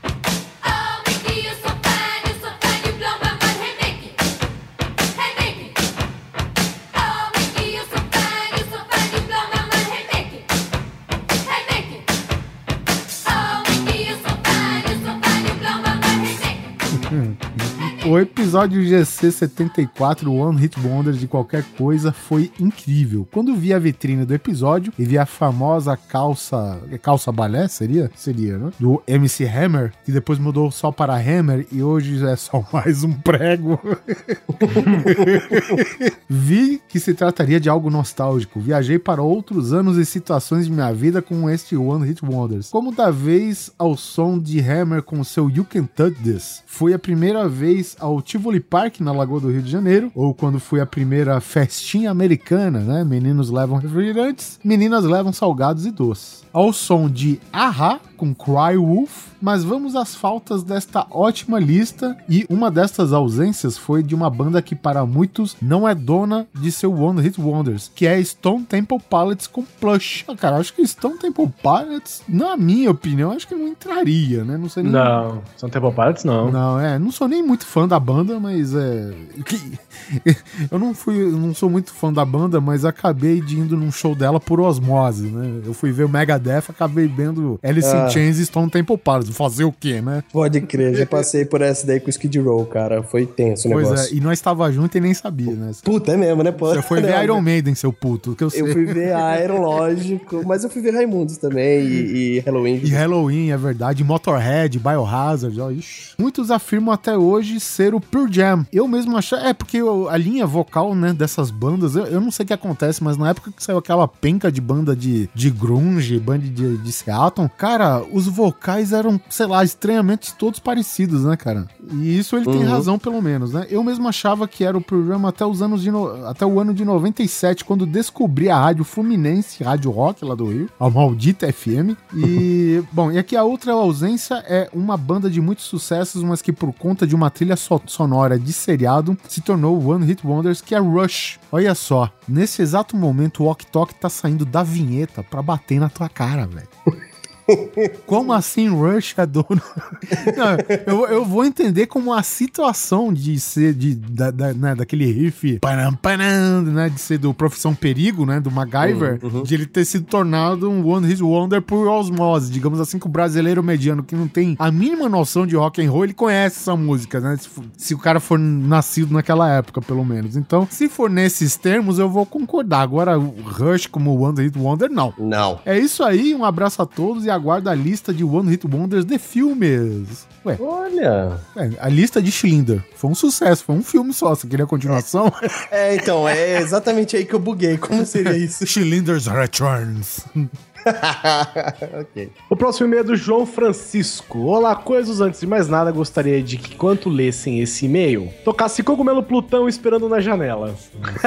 O episódio GC74, o One Hit Wonders de qualquer coisa, foi incrível. Quando vi a vitrine do episódio e vi a famosa calça. é Calça balé? Seria? Seria, né? Do MC Hammer, que depois mudou só para Hammer e hoje é só mais um prego. Vi que se trataria de algo nostálgico. Viajei para outros anos e situações de minha vida com este One Hit Wonders. Como da vez ao som de Hammer com seu You Can Touch This. Foi a primeira vez ao Tivoli Park na Lagoa do Rio de Janeiro, ou quando foi a primeira festinha americana, né? Meninos levam refrigerantes, meninas levam salgados e doces. Ao som de Aha com Cry Wolf, mas vamos às faltas desta ótima lista e uma destas ausências foi de uma banda que para muitos não é dona de seu One Hit Wonders, que é Stone Temple Pilots com Plush. Ah, cara, acho que Stone Temple Pilots, na minha opinião, acho que não entraria, né? Não sei nem Não, são Temple Pilots não. não, é, não sou nem muito fã da banda, mas é. que- Eu não fui, não sou muito fã da banda, mas acabei de indo num show dela por osmose, né? Eu fui ver o Megadeth, acabei vendo Alice in Chains e Stone Temple Pilots. Fazer o quê, né? Pode crer, já passei por essa daí com o Skid Row, cara. Foi tenso o Pois negócio. é, e nós estava junto e nem sabia, né? Puta, é mesmo, né? Pô, Você foi ver Não, Iron Maiden, seu puto, que eu sei. Eu fui ver Iron, lógico, mas eu fui ver Raimundos também e, e Halloween. E Halloween, é verdade. Motorhead, Biohazard, ó, ixi. Muitos afirmam até hoje ser o Pure Jam. Eu mesmo achei. É, porque eu- a linha vocal, né, dessas bandas, eu, eu não sei o que acontece, mas na época que saiu aquela penca de banda de, de grunge, banda de, de Seattle, cara, os vocais eram, sei lá, estranhamente todos parecidos, né, cara? E isso ele tem razão, pelo menos, né? Eu mesmo achava que era o programa até os anos de no- até o ano de 97, quando descobri a rádio Fluminense, Rádio Rock lá do Rio, a maldita FM. E, bom, e aqui a outra ausência é uma banda de muitos sucessos, mas que por conta de uma trilha so- sonora de seriado se tornou One Hit Wonders, que é Rush. Olha só, nesse exato momento o Ok Tok tá saindo da vinheta pra bater na tua cara, velho. Como assim Rush é dono? Não, eu, eu vou entender como a situação de ser de, da, da- né, daquele riff panam, né, de ser do Profissão Perigo, né, do MacGyver, de ele ter sido tornado um One Hit Wonder por osmose, digamos assim, que o brasileiro mediano que não tem a mínima noção de rock and roll, ele conhece essa música, né, se, se o cara for nascido naquela época, pelo menos. Então, se for nesses termos, eu vou concordar. Agora, o Rush como One Hit Wonder, não. Não. É isso aí, um abraço a todos e aguardo a lista de One Hit Wonders de filmes. Ué, Olha. é, a lista de Schlinder foi um sucesso, foi um filme só. Você queria a continuação? É, então, é exatamente aí que eu buguei. Como seria isso? Schlinder's Returns. okay. O próximo e-mail é do João Francisco. Olá, coisas. Antes de mais nada, gostaria de que, quanto lessem esse e-mail, tocasse cogumelo Plutão esperando na janela.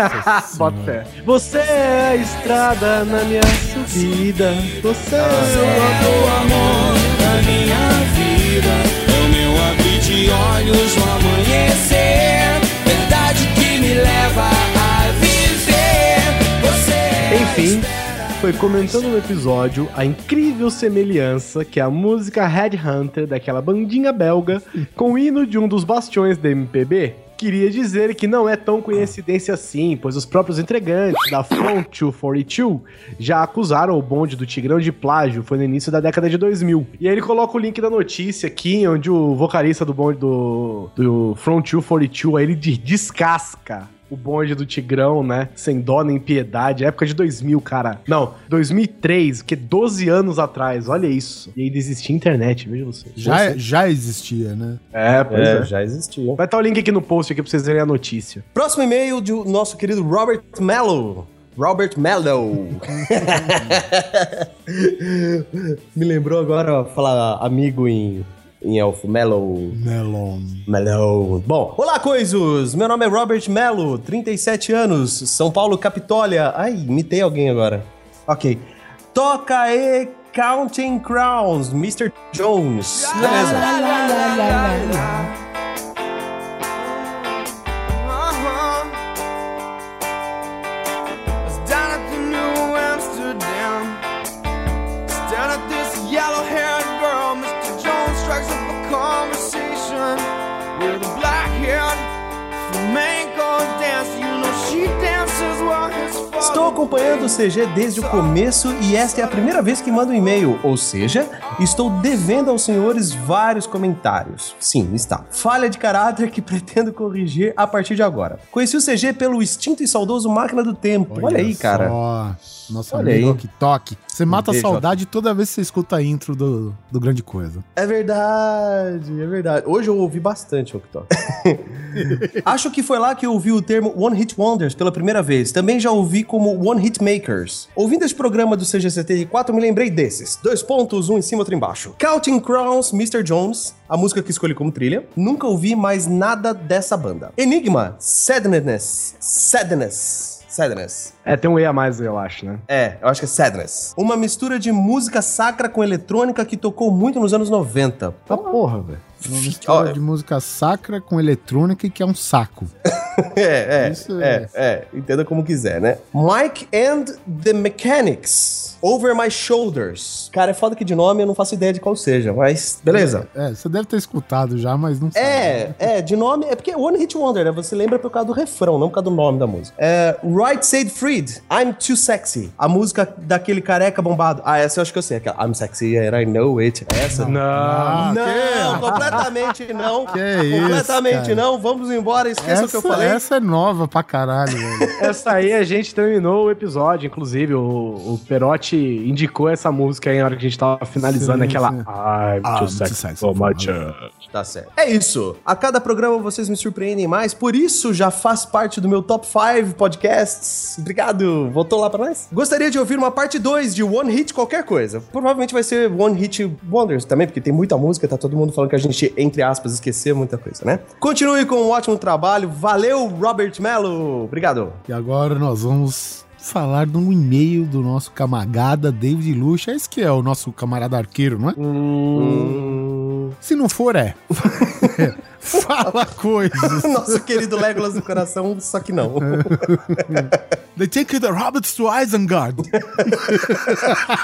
Bota fé. Você é a estrada na minha subida. É Você é o amor da minha vida. É o meu abrir de olhos no amanhecer. Verdade que me leva a viver. Você é Enfim foi comentando no episódio a incrível semelhança que é a música Headhunter daquela bandinha belga com o hino de um dos bastiões da MPB. Queria dizer que não é tão coincidência assim, pois os próprios entregantes da Front 242 já acusaram o bonde do Tigrão de plágio, foi no início da década de 2000. E aí ele coloca o link da notícia aqui, onde o vocalista do bonde do, do Front 242, aí ele de- descasca o bonde do Tigrão, né? Sem dó nem piedade. Época de 2000, cara. Não, 2003, que 12 anos atrás. Olha isso. E ainda existia internet, veja você. Já, já existia, né? É, pois É, é. já existia. Vai estar o link aqui no post aqui pra vocês verem a notícia. Próximo e-mail do nosso querido Robert Mello. Robert Mello. Me lembrou agora falar amigo em, em elfo. Mello. Melon. Mello. Bom, olá, coisos! Meu nome é Robert Mello, 37 anos, São Paulo, Capitólio. Ai, imitei alguém agora. Ok. Toca aí Counting Crowns, Mr. Jones. Beleza. Estou acompanhando o CG desde o começo e esta é a primeira vez que mando um e-mail, ou seja, estou devendo aos senhores vários comentários. Sim, está. Falha de caráter que pretendo corrigir a partir de agora. Conheci o CG pelo extinto e saudoso Máquina do Tempo. Olha, aí, cara. Só. Nosso Olha amigo aí. Ok Tok. Você mata a saudade toda vez que você escuta a intro do, do Grande Coisa. É verdade, é verdade. Hoje eu ouvi bastante Octo. Acho que foi lá que eu ouvi o termo One Hit Wonders pela primeira vez. Também já ouvi como One Hit Makers. Ouvindo esse programa do CG74, me lembrei desses. Dois pontos, um em cima, outro embaixo. Counting Crowns, Mr. Jones, a música que escolhi como trilha. Nunca ouvi mais nada dessa banda. Enigma, Sadness, Sadness, Sadness. É, tem um E a mais, eu acho, né? É, eu acho que é Sadness. Uma mistura de música sacra com eletrônica que tocou muito nos anos 90. Tá porra, velho. Uma mistura Ó, de música sacra com eletrônica e que é um saco. É, é, Isso é, é, entenda como quiser, né? Mike and the Mechanics, Over My Shoulders. Cara, é foda que de nome eu não faço ideia de qual seja, mas beleza. É, você deve ter escutado já, mas não sabe. É, é, de nome, é porque One Hit Wonder, né? Você lembra por causa do refrão, não por causa do nome da música. É, Right Said Freed, I'm Too Sexy. A música daquele careca bombado. Ah, essa eu acho que eu sei, aquela I'm Sexy and I Know It. Essa? Não. Ah, Não, completamente não. Que isso, completamente cara. não. Vamos embora, esqueça o que eu essa, falei. essa é nova pra caralho, velho. Essa aí a gente terminou o episódio, inclusive o, o Perotti indicou essa música aí na hora que a gente tava finalizando Sim, aquela sim. I'm Ah, too sexy sexy for my church. Tá certo. É isso. A cada programa vocês me surpreendem mais, por isso já faz parte do meu top 5 podcasts. Obrigado. Voltou lá pra nós? Gostaria de ouvir uma parte 2 de One Hit qualquer coisa. Provavelmente vai ser One Hit Wonders também, porque tem muita música, tá todo mundo falando que a gente, entre aspas, esqueceu muita coisa, né? Continue com um ótimo trabalho. Valeu, Robert Mello. Obrigado. E agora nós vamos falar de um e-mail do nosso camagada David Lucha. Esse que é o nosso camarada arqueiro, não é? Hum... Se não for, é. Fala coisas. Nosso querido Legolas do coração, só que não. They take the hobbits to Isengard.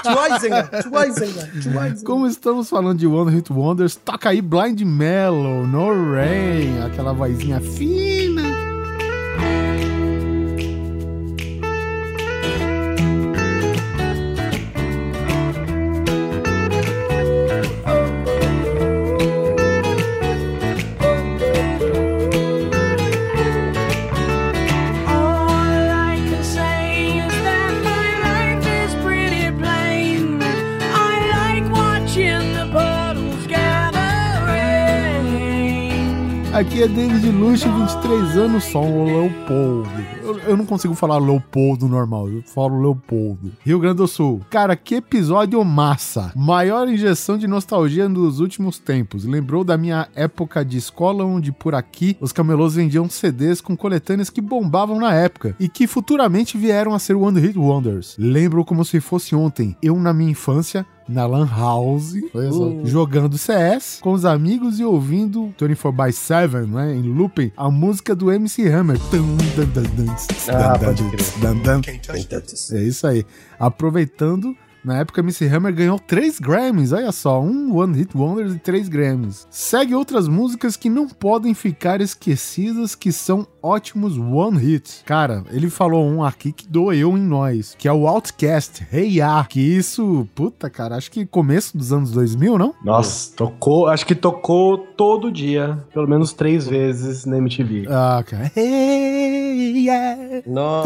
Schweizinger, Schweizinger, Schweizinger. Como estamos falando de One Hit Wonders, toca aí Blind Mellow, No Rain, aquela vozinha fina. Aqui é David Lucha, 23 anos, só um Leopoldo. Eu, eu não consigo falar Leopoldo normal, eu falo Leopoldo. Rio Grande do Sul. Cara, que episódio massa. Maior injeção de nostalgia dos últimos tempos. Lembrou da minha época de escola, onde por aqui os camelôs vendiam CDs com coletâneas que bombavam na época e que futuramente vieram a ser One Hit Wonders. Lembro como se fosse ontem. Eu, na minha infância, na Lan House, só, jogando CS com os amigos e ouvindo 24 by 7, né, em looping, a música do MC Hammer. Ah, pode crer. É isso aí. Aproveitando, na época, MC Hammer ganhou 3 Grammys. Olha só, um One Hit Wonder e 3 Grammys. Segue outras músicas que não podem ficar esquecidas, que são ótimos One Hits. Cara, ele falou um aqui que doeu em nós, que é o Outcast, Hey Ya. Que isso, puta, cara, acho que começo dos anos 2000, não? Nossa, tocou, acho que tocou todo dia, pelo menos três vezes na MTV. Ah, cara. Hey Ya. Não.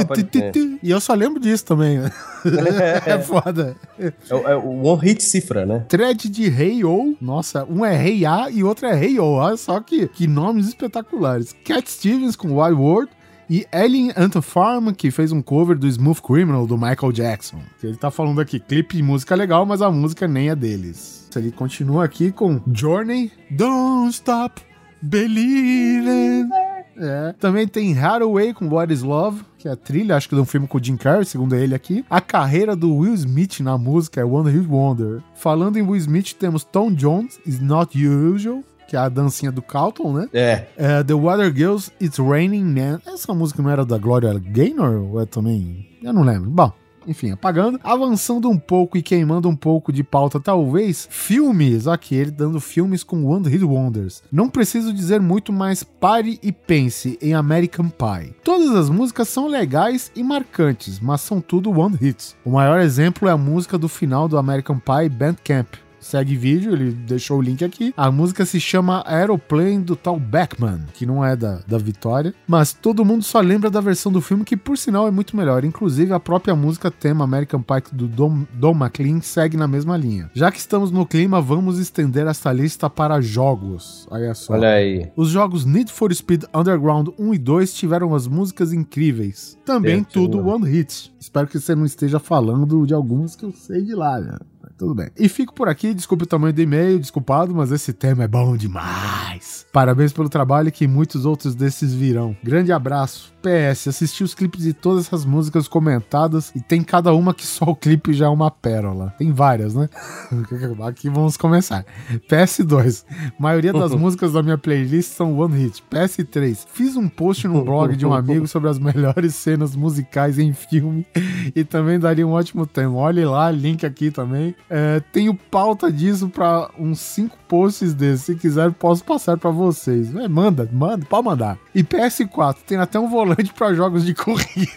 E eu só lembro disso também. né? é foda. É, é o One Hit Cifra, né? thread de Hey Yo. Nossa, um é Hey Ya e outro é Hey Yo. Olha só que, que nomes espetaculares. Cat Stevens com Wild World. E Ellen Antofarm, que fez um cover do Smooth Criminal do Michael Jackson. Ele tá falando aqui, clipe de música legal, mas a música nem é deles. Ele continua aqui com Journey, Don't Stop Believing. É. Também tem Hathaway com What is Love, que é a trilha, acho que de um filme com o Jim Carrey, segundo ele aqui. A carreira do Will Smith na música é One Hit Wonder. Falando em Will Smith, temos Tom Jones, Is Not Usual, que é a dancinha do Carlton, né? É. É, The Water Girls, It's Raining Man. Essa música não era da Gloria Gaynor? Ou é também? Eu não lembro. Bom. Enfim, apagando, avançando um pouco e queimando um pouco de pauta, talvez, filmes, aqui, ele dando filmes com One Hit Wonders. Não preciso dizer muito, mas pare e pense em American Pie. Todas as músicas são legais e marcantes, mas são tudo One Hits. O maior exemplo é a música do final do American Pie Bandcamp, segue vídeo, ele deixou o link aqui. A música se chama Aeroplane do tal Beckman, que não é da, da Vitória, mas todo mundo só lembra da versão do filme, que por sinal é muito melhor. Inclusive, a própria música tema American Pie do Don, Don McLean segue na mesma linha. Já que estamos no clima, vamos estender essa lista para jogos. Olha só. Olha aí. Os jogos Need for Speed Underground 1 e 2 tiveram as músicas incríveis. Também tudo. One Hit. Espero que você não esteja falando de alguns que eu sei de lá, né? Tudo bem. E fico por aqui, desculpe o tamanho do e-mail, desculpado, mas esse tema é bom demais. Parabéns pelo trabalho que muitos outros desses virão. Grande abraço. PS, assisti os clipes de todas essas músicas comentadas e tem cada uma que só o clipe já é uma pérola. Tem várias, né? Aqui vamos começar. PS2. Maioria das músicas da minha playlist são One Hit. PS3. Fiz um post no blog de um amigo sobre as melhores cenas musicais em filme e também daria um ótimo tema. Olhe lá, link aqui também. É, tenho pauta disso pra uns 5 posts desses. Se quiser, posso passar pra vocês. É, manda, manda, pode mandar. E PS4, tem até um volante pra jogos de corrida.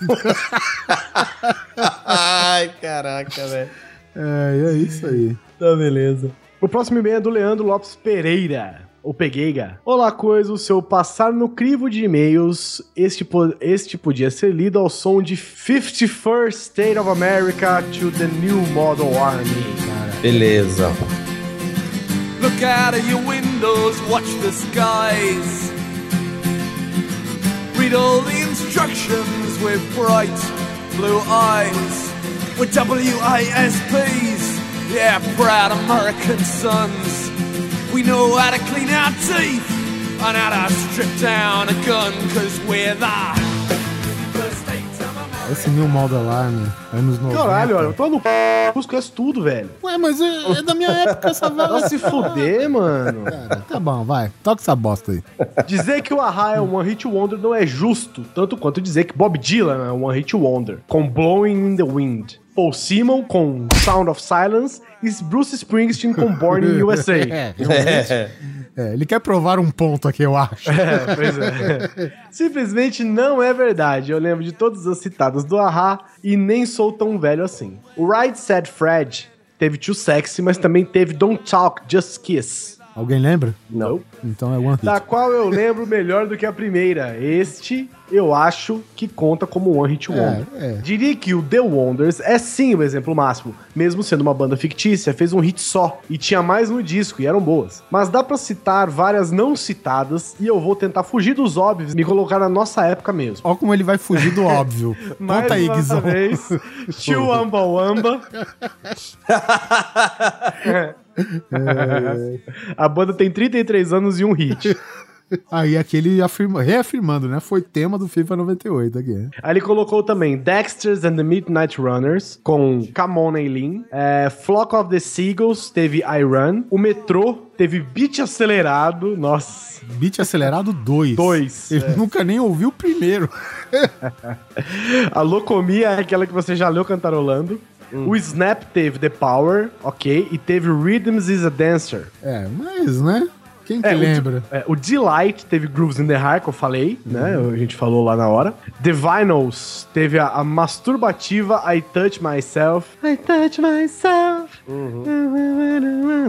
Ai, caraca, velho. É, é isso aí. Tá, beleza. O próximo e-mail é do Leandro Lopes Pereira. Ou Pegueiga. Olá, coisa. O seu passar no crivo de e-mails. Este, po- este podia ser lido ao som de 51st State of America to the New Model Army. Cara. Beleza. Look out of your windows, watch the skies. Read all the instructions with bright blue eyes. We're WASPs, yeah, proud American sons. We know how to clean our teeth and how to strip down a gun, cause we're the Esse New Model Army, anos 90. Caralho, olha, eu tô no c... Os conhece tudo, velho. Ué, mas é, é da minha época essa Vai vaga. se fuder, mano. Cara, tá bom, vai. Toca essa bosta aí. Dizer que o Ahá é um One Hit Wonder não é justo, tanto quanto dizer que Bob Dylan é um One Hit Wonder, com Blowing in the Wind. Paul Simon com Sound of Silence e Bruce Springsteen com Born in USA. É, realmente. É, ele quer provar um ponto aqui, eu acho. É, pois é. Simplesmente não é verdade. Eu lembro de todas as citadas do Ahá e nem sou tão velho assim. O Right Said Fred teve Too Sexy, mas também teve Don't Talk, Just Kiss. Alguém lembra? Não. Então é One Hit. Da qual eu lembro melhor do que a primeira. Este, eu acho que conta como One Hit Wonder. é. Diria que o The Wonders é sim o exemplo máximo. Mesmo sendo uma banda fictícia, fez um hit só. E tinha mais no disco, e eram boas. Mas dá pra citar várias não citadas, e eu vou tentar fugir dos óbvios e me colocar na nossa época mesmo. Olha como ele vai fugir do óbvio. Mais Conta aí, uma Guizão. vez, Tio Wamba A banda tem 33 anos e um hit. Aí aquele afirma, reafirmando, né? Foi tema do FIFA 98 aqui. Aí ele colocou também Dexter's and the Midnight Runners, com Camon Eileen. É, Flock of the Seagulls, teve I Run. O Metrô teve Beat Acelerado. Nossa. Beat acelerado 2. Dois, Ele é. nunca nem ouviu o primeiro. A Locomia é aquela que você já leu cantarolando. O Snap teve The Power, ok. E teve Rhythms is a Dancer. É, mas, né? Quem que É, o lembra? É, o Delight teve Grooves in the Heart, que eu falei, né? A gente falou lá na hora. The Vinyls teve a, a masturbativa I Touch Myself. I Touch Myself.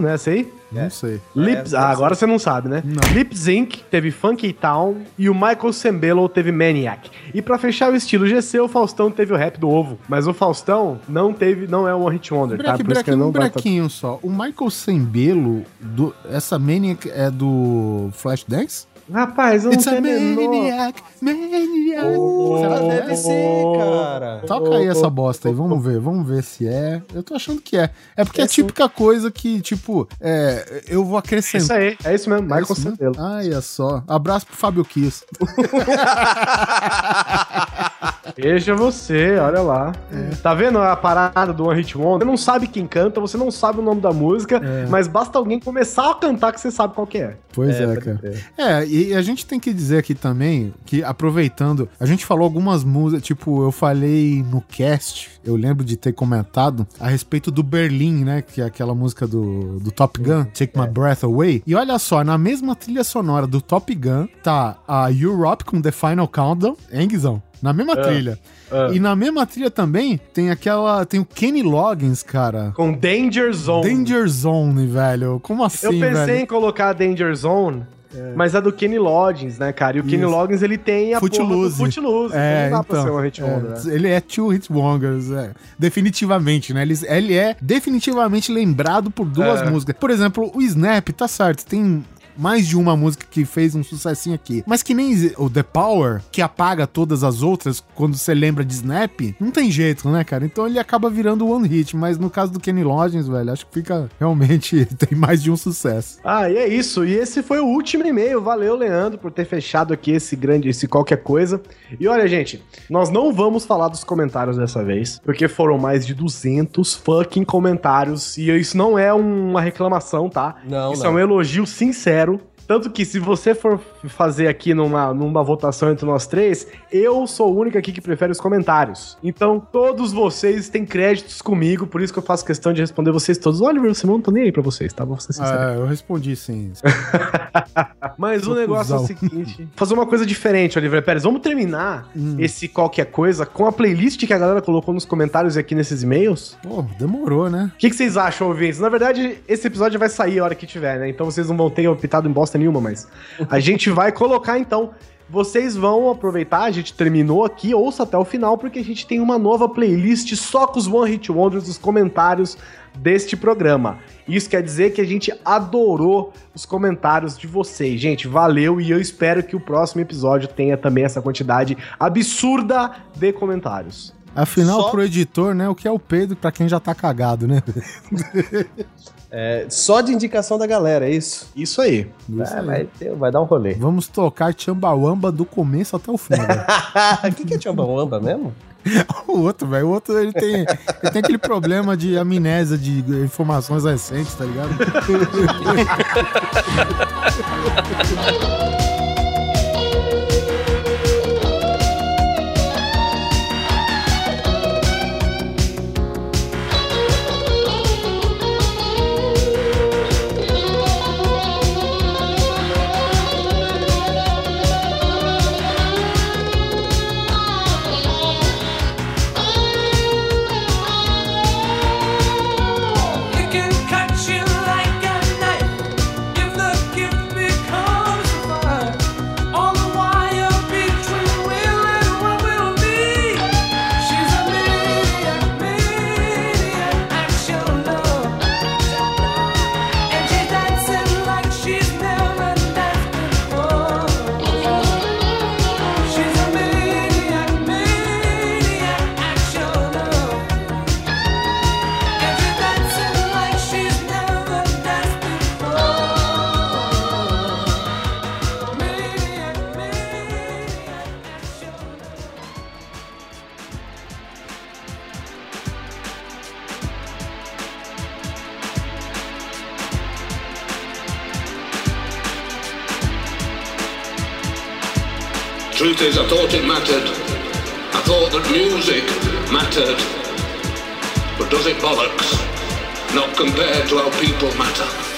Não é essa aí? Não sei. Lips, ah, agora você não sabe, né? Lip Zinc teve Funky Town e o Michael Sembello teve Maniac. E pra fechar o estilo GC, o Faustão teve o rap do ovo. Mas o Faustão não teve, não é um One Hit Wonder, tá? Break, Por isso que ele um não vai brequinho só. O Michael Sembelo, do, essa Maniac é do Flashdance? Rapaz, eu não It's tenho a Maniac, Maniac. Será Será que deve é? ser, cara? Toca aí essa bosta aí, vamos ver, vamos ver se é. Eu tô achando que é. É porque é a típica coisa que, tipo, é, eu vou Isso acrescentar. aí, é isso mesmo, Michael É isso mesmo? Sembello. Ai, é só. Abraço pro Fábio Kiss. Veja você, olha lá. Tá vendo a parada do One Hit Wonder? Você não sabe quem canta, você não sabe o nome da música, mas basta alguém começar a cantar que você sabe qual que é. Pois é, cara. É, e a gente tem que dizer aqui também que, aproveitando, a gente falou algumas músicas, tipo, eu falei no cast, eu lembro de ter comentado a respeito do Berlim, né? Que é aquela música do, do Top Gun, Take My Breath Away. E olha só, na mesma trilha sonora do Top Gun tá a Europe com The Final Countdown, hein, Guizão? Na mesma trilha. E na mesma trilha também tem aquela. Tem o Kenny Loggins, cara. Com Danger Zone. Danger Zone, velho. Como assim, Eu pensei velho? em colocar Danger Zone, mas é do Kenny Loggins, né, cara? E o Kenny Isso. Loggins, ele tem a porra do Footloose. Footloose. É, não dá pra então, ser um hit wonder, é, né? Ele é two hit wonders, é. definitivamente, né? Ele, ele é definitivamente lembrado por duas É. músicas. Por exemplo, o Snap, tá certo, tem mais de uma música que fez um sucessinho aqui. Mas que nem o The Power, que apaga todas as outras quando você lembra de Snap, não tem jeito, né, cara? Então ele acaba virando one hit, mas no caso do Kenny Loggins, velho, acho que fica realmente tem mais de um sucesso. Ah, e é isso. E esse foi o último e-mail. Valeu, Leandro, por ter fechado aqui esse grande, esse qualquer coisa. E olha, gente, nós não vamos falar dos comentários dessa vez, porque foram mais de 200 fucking comentários. E isso não é uma reclamação, tá? Não, Isso não. é um elogio sincero. Tanto que se você for fazer aqui numa, numa votação entre nós três, eu sou o único aqui que prefere os comentários. Então, todos vocês têm créditos comigo, por isso que eu faço questão de responder vocês todos. Oliver, você não tô nem aí pra vocês, tá? Vou ser sincero. É, eu respondi sim. Mas o negócio é o seguinte: fazer uma coisa diferente, Oliver Pérez. Vamos terminar Hum. esse qualquer coisa com a playlist que a galera colocou nos comentários e aqui nesses e-mails. Pô, demorou, né? O que, que vocês acham, ouvintes? Na verdade, esse episódio vai sair a hora que tiver, né? Então vocês não vão ter optado em bosta nenhuma, mas a gente vai colocar então. Vocês vão aproveitar, a gente terminou aqui, ouça até o final, porque a gente tem uma nova playlist só com os One Hit Wonders dos comentários deste programa. Isso quer dizer que a gente adorou os comentários de vocês. Gente, valeu e eu espero que o próximo episódio tenha também essa quantidade absurda de comentários. Afinal, Só- pro editor, né? O que é o Pedro pra quem já tá cagado, né? É, só de indicação da galera, é isso? Isso aí. Isso É, aí. vai, ter- vai dar um rolê. Vamos tocar Chambawamba do começo até o fim. velho. O que, que é Chambawamba mesmo? o outro, velho. O outro, ele tem, ele tem aquele problema de amnésia de informações recentes, tá ligado? 60s I thought it mattered. I thought that music mattered. But does it bollocks? Not compared to how people matter.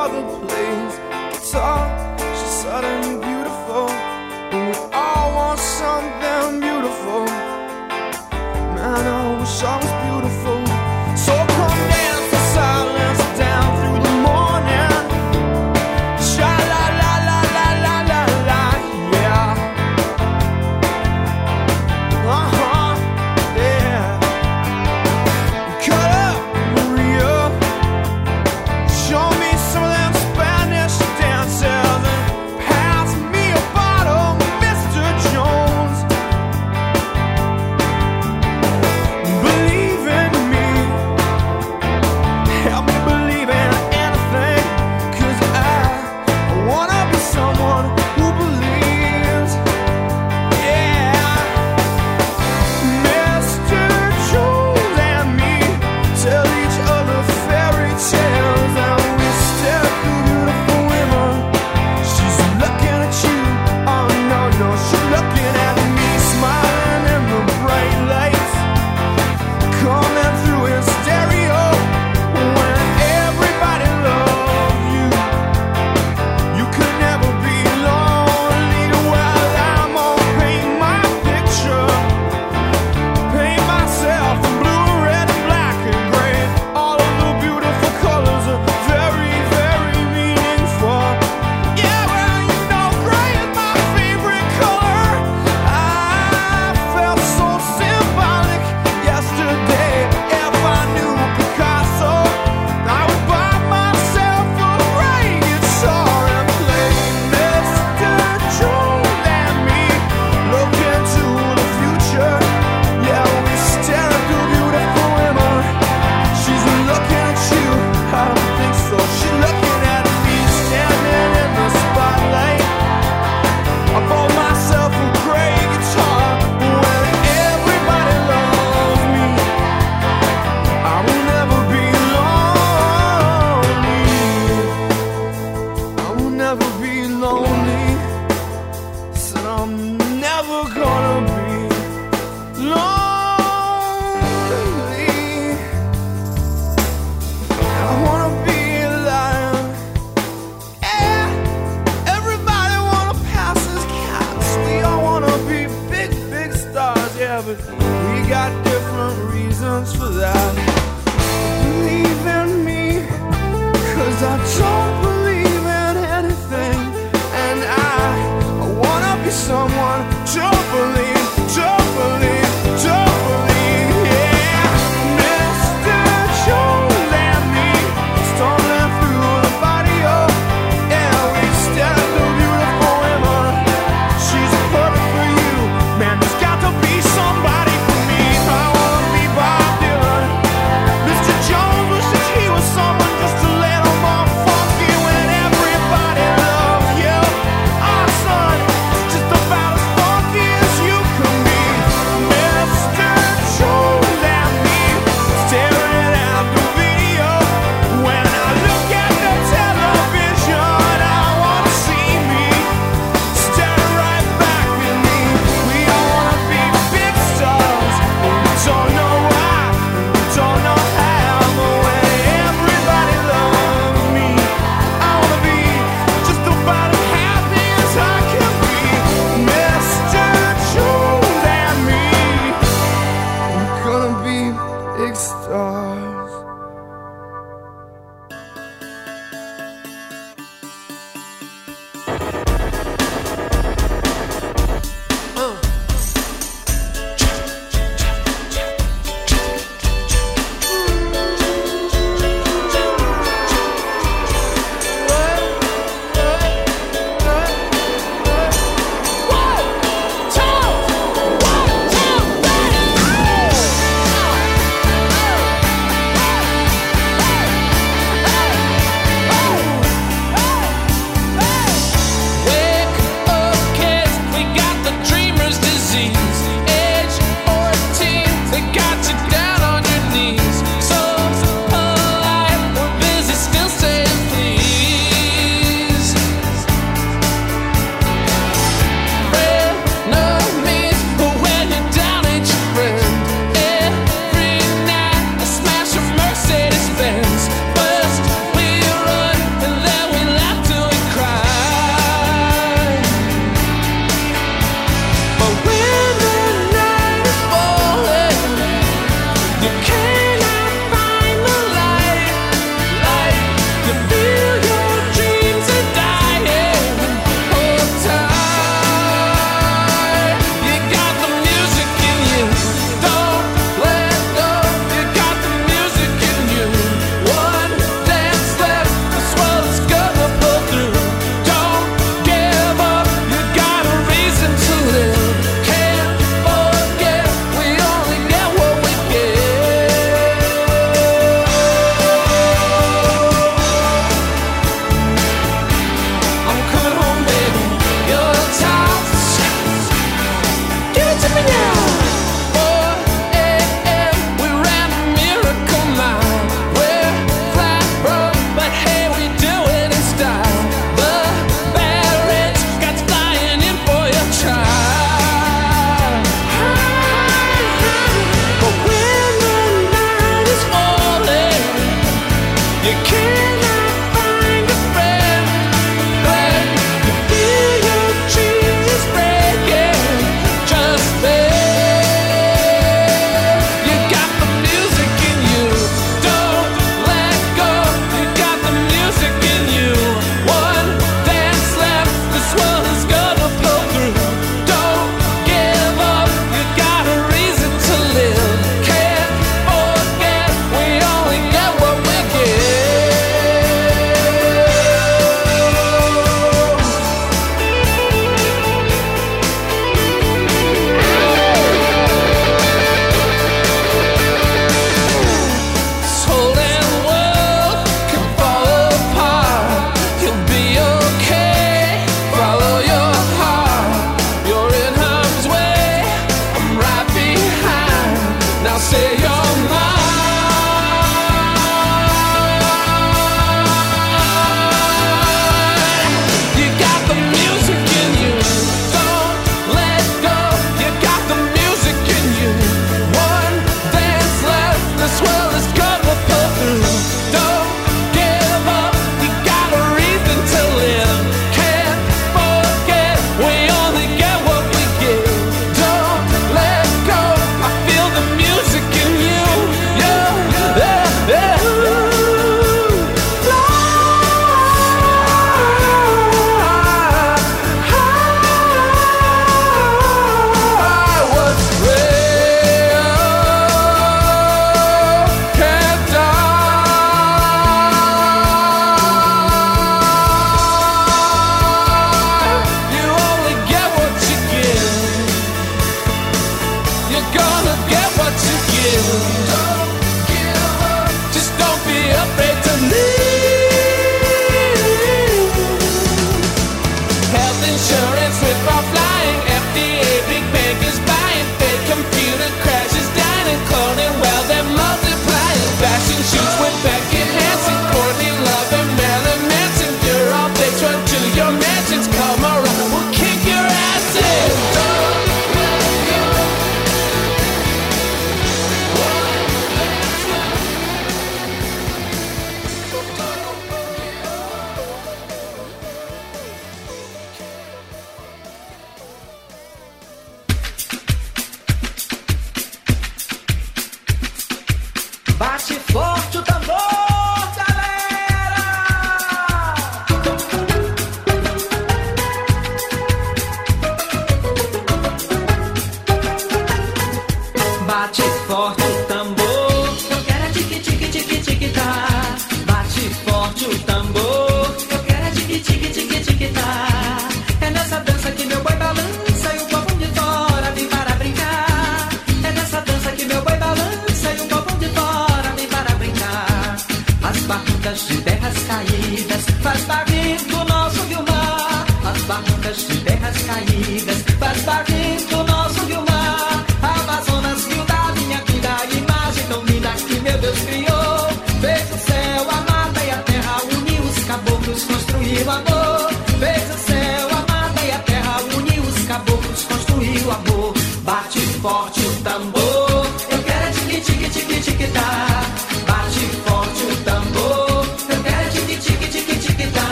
girl that plays guitar. She's suddenly beautiful, and we all want something beautiful. Man, I wish I was.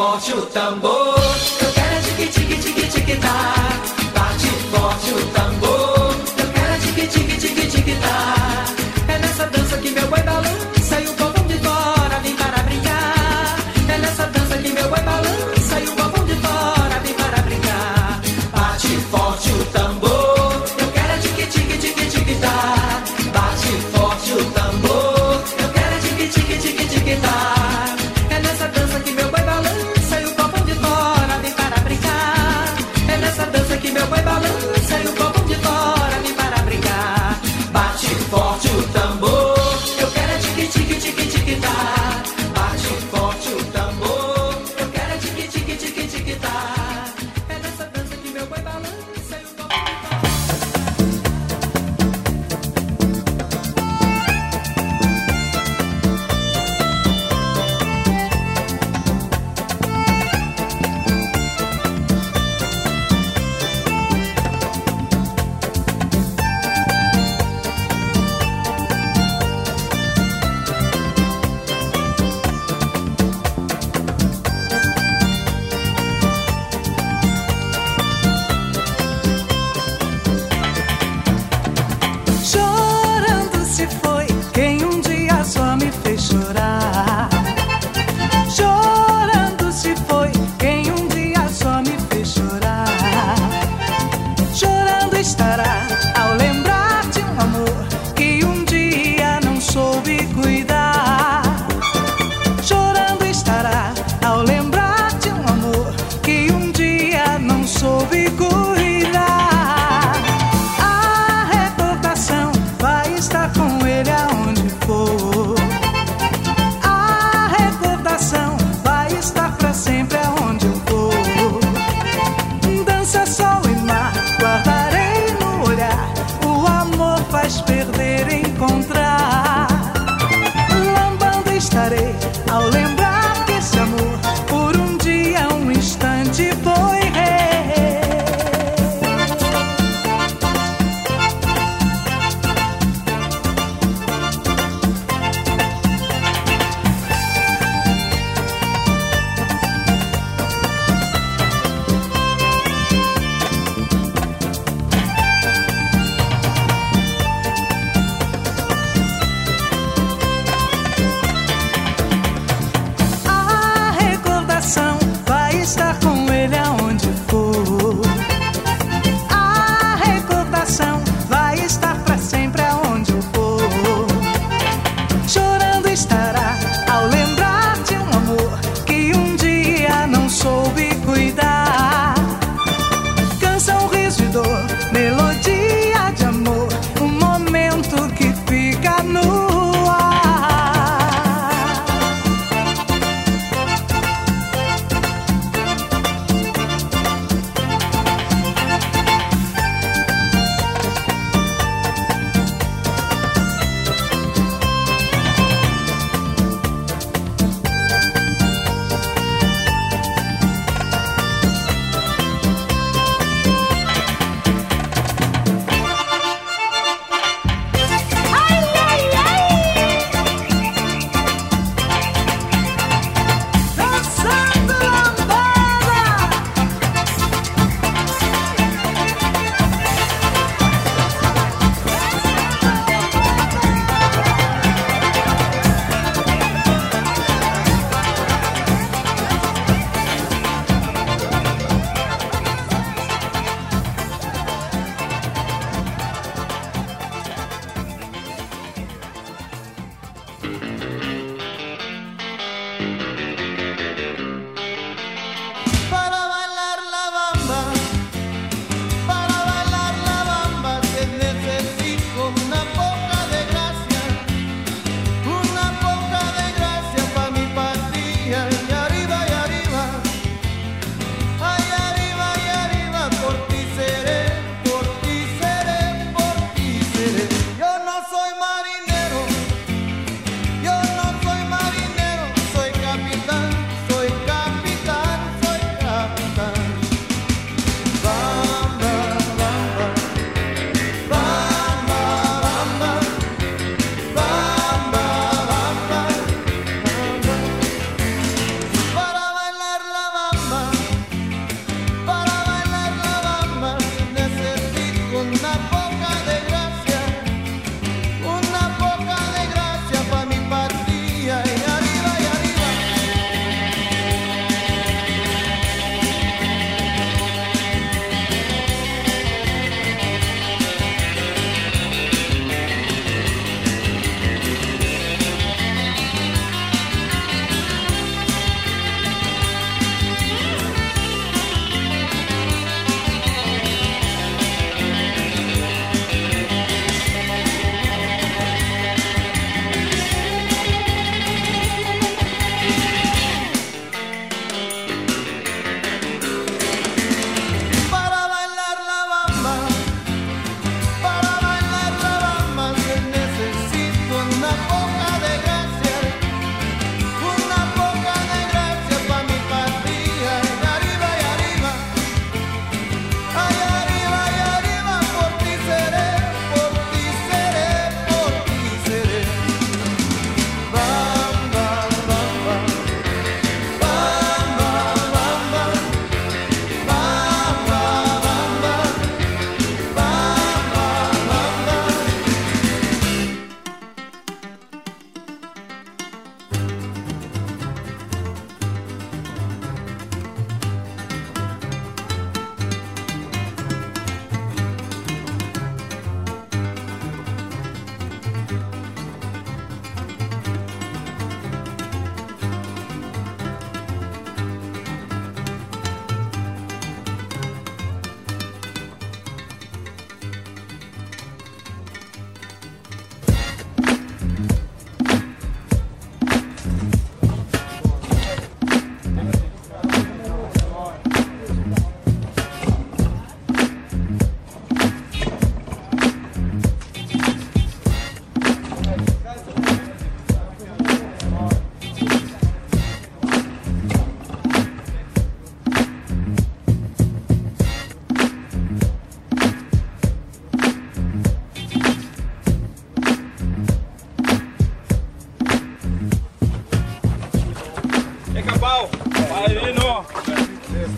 Bate forte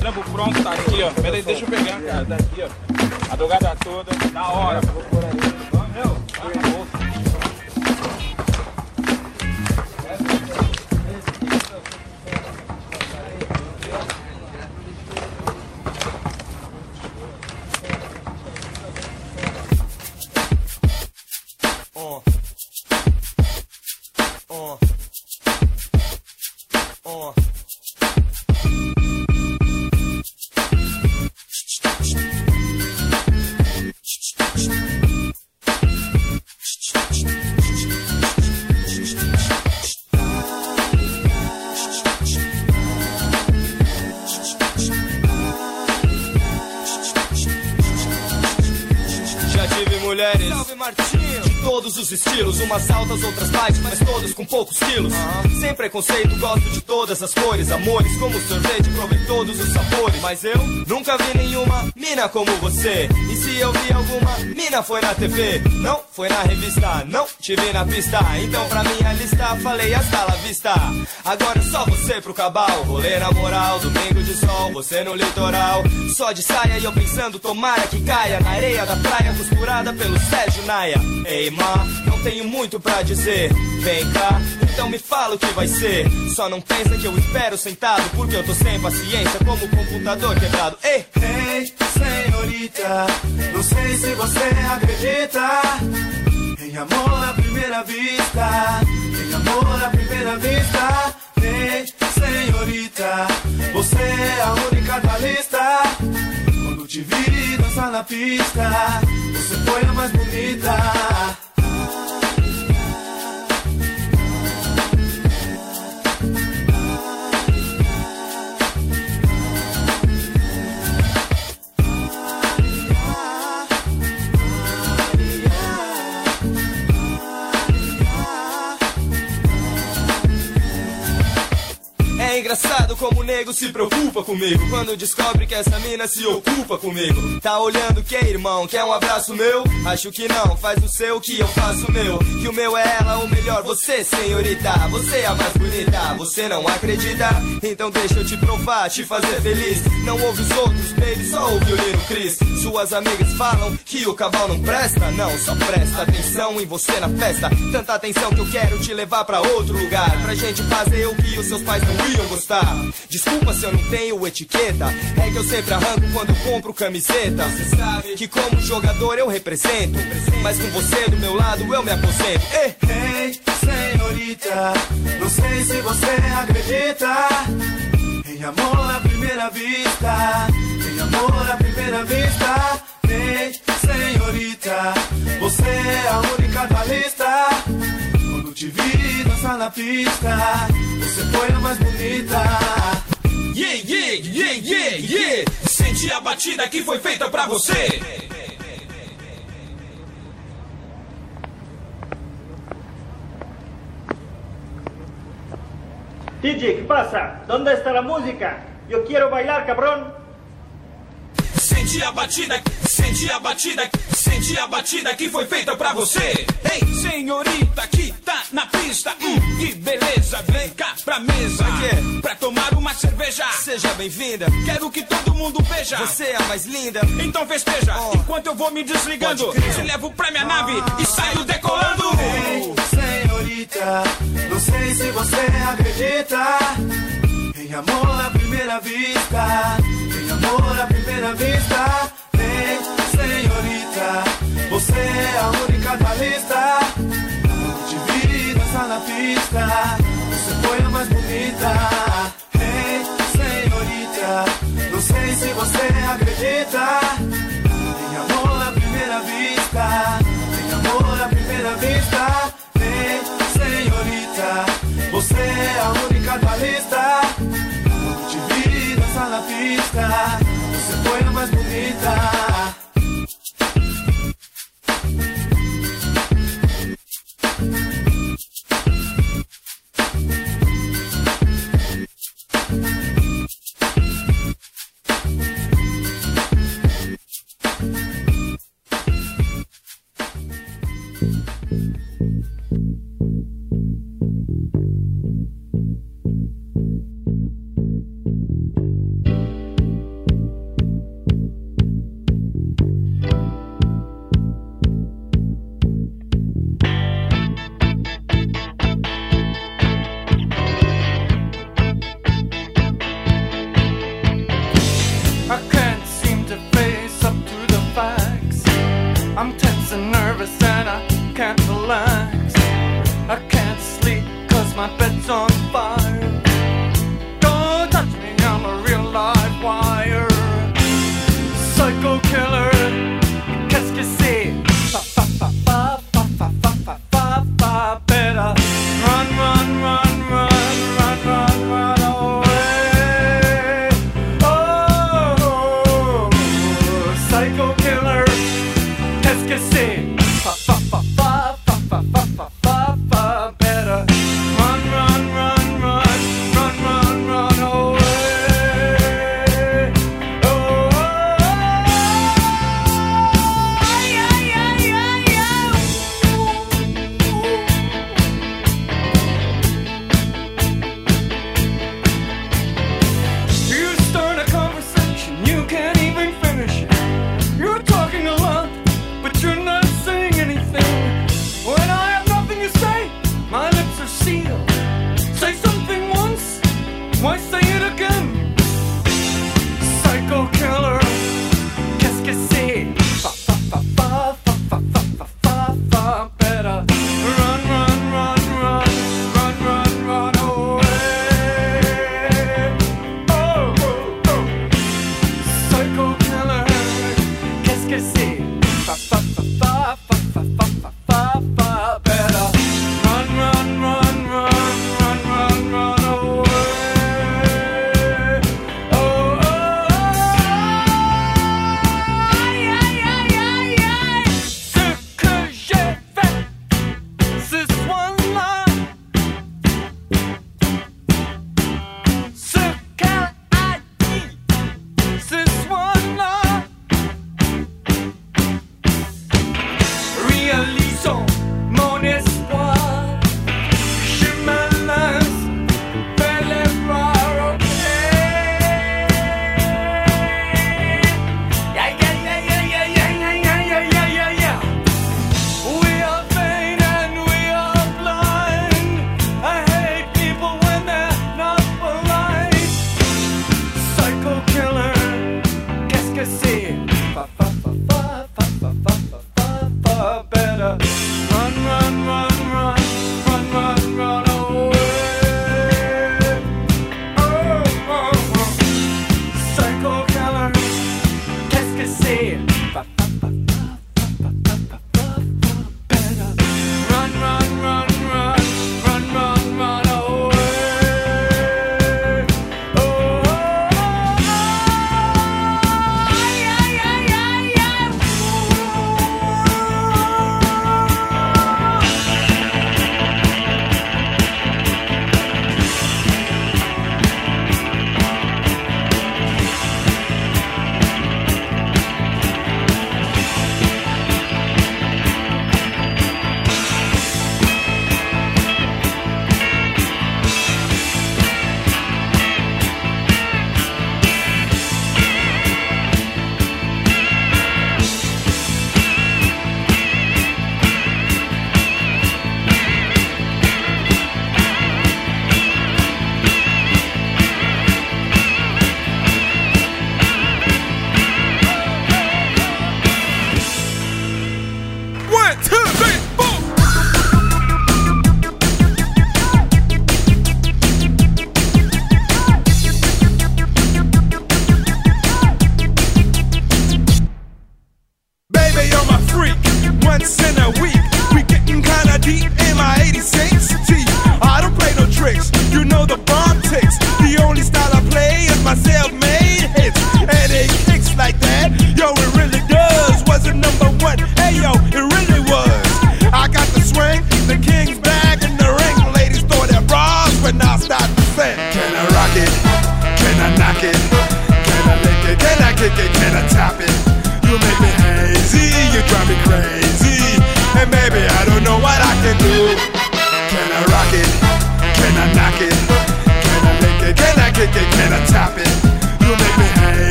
Trampo pronto, tá aqui, ó. Pera aí, deixa eu pegar, cara. Tá aqui, ó. A drogada toda, da hora. Vamos, meu. Acabou. Estilos, umas altas, outras com poucos quilos. Sem preconceito, gosto de todas as cores, amores como sorvete, provei todos os sabores. Mas eu nunca vi nenhuma mina como você. E se eu vi alguma mina foi na TV, não foi na revista, não te vi na pista. Então pra minha lista falei hasta la vista. Agora é só você pro cabal, rolê na moral, domingo de sol, você no litoral. Só de saia e eu pensando, tomara que caia na areia da praia, costurada pelo Sérgio Naia. Ei, ma, não tenho muito pra dizer. Vem cá, então me fala o que vai ser. Só não pensa que eu espero sentado, porque eu tô sem paciência, como o computador quebrado. Ei, Ei, senhorita, não sei se você acredita em amor à primeira vista. Em amor à primeira vista. Ei, senhorita, você é a única da lista. Quando te vi dançar na pista, você foi a mais bonita. Engraçado como o nego se preocupa comigo. Quando descobre que essa mina se ocupa comigo. Tá olhando que, irmão? Quer um abraço meu? Acho que não, faz o seu que eu faço o meu. Que o meu é ela, o melhor Você, senhorita, você é a mais bonita Você não acredita? Então deixa eu te provar, te fazer feliz. Não ouve os outros, baby, só o Lino Cris. Suas amigas falam que o cavalo não presta. Não, só presta atenção em você na festa. Tanta atenção que eu quero te levar pra outro lugar. Pra gente fazer o que os seus pais não iam gostar Desculpa se eu não tenho etiqueta. É que eu sempre arranco quando compro camiseta. Você sabe que como jogador eu represento. Mas com você do meu lado eu me aposento. Ei, Ei, senhorita, não sei se você acredita. Em amor à primeira vista. Em amor à primeira vista. Ei, senhorita, você é a única da lista. Te vi dançar na pista, você foi a mais bonita. Yeah, yeah, yeah, yeah, yeah. Senti a batida que foi feita pra você. DJ, ¿qué pasa? ¿Dónde está la música? Yo quiero bailar, cabrón. Senti a batida, senti a batida, senti a batida que foi feita pra você. Ei, senhorita que tá na pista, hum, que beleza, vem cá pra mesa. Pra quê? Pra tomar uma cerveja. Seja bem-vinda. Quero que todo mundo veja. Você é a mais linda. Então festeja, Oh. enquanto eu vou me desligando. Te levo pra minha nave e saio decolando. Ei, senhorita, não sei se você acredita em amor à primeira vista. Em amor à primeira vista. Ei, senhorita, você é a única da lista. Te vi dançar na pista, você foi a mais bonita. Ei, senhorita, não sei se você acredita em amor à primeira vista. Em amor à primeira vista. Ei, senhorita, você é a única da lista. Te vi dançar na pista, você foi a mais bonita.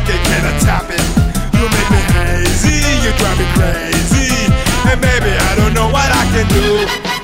think they cannot top it. You make me hazy, you drive me crazy. And baby, I don't know what I can do.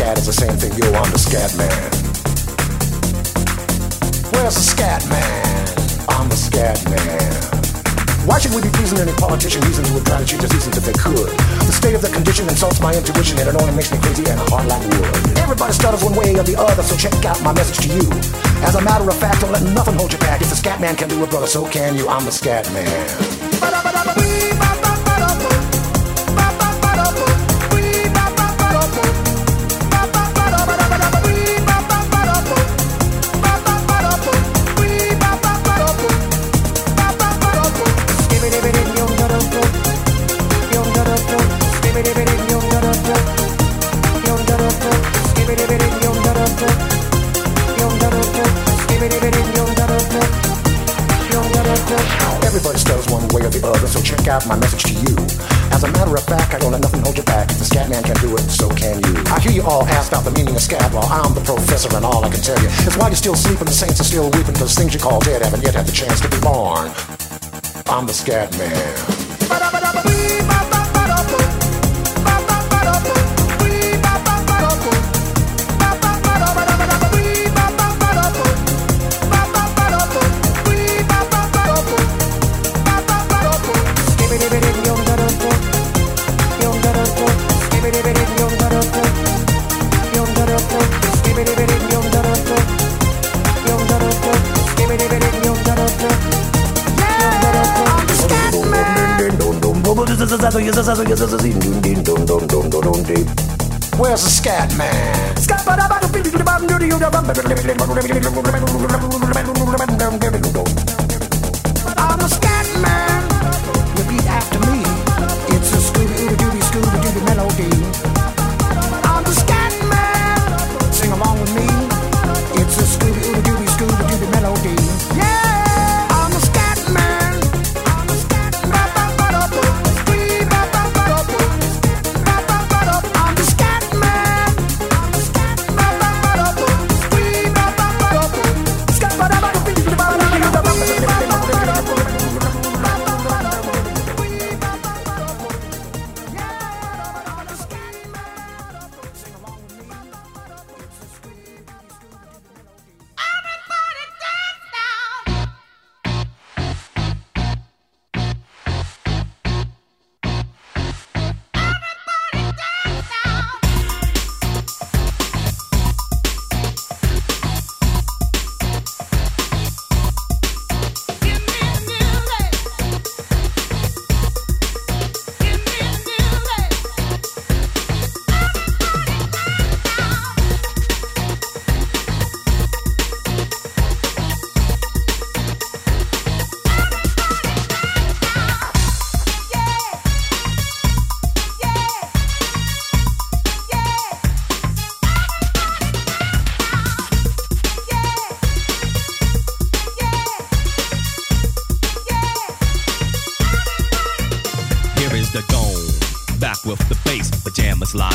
Scat is the same thing. Yo, I'm the scat man. Where's the scat man? I'm the scat man. Why should we be pleasing any politician reasons who would try to cheat the seasons if they could? The state of the condition insults my intuition and it only makes me crazy and hard like wood. Everybody stutters one way or the other, so check out my message to you. As a matter of fact, don't let nothing hold you back. If the scat man can do it, brother, so can you. I'm the scat man. Of. I'm the professor, and all I can tell you is why you're still sleeping, the saints are still weeping, because things you call dead haven't yet had the chance to be born. I'm the scat man. Where's the scat man? I'm the scat man. Repeat after me.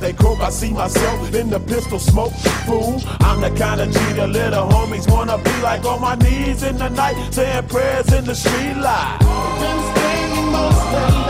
They croak, I see myself in the pistol smoke. Fool, I'm the kind of the little homies wanna be like on my knees in the night, saying prayers in the street light. Been most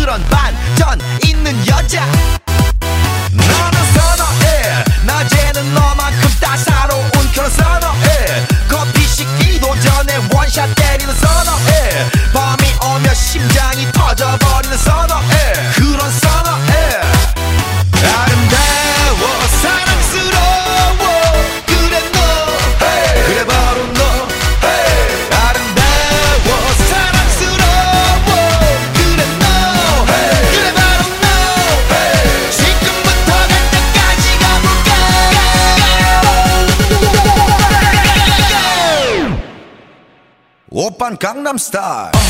그런 반전 있는 여자. I'm star.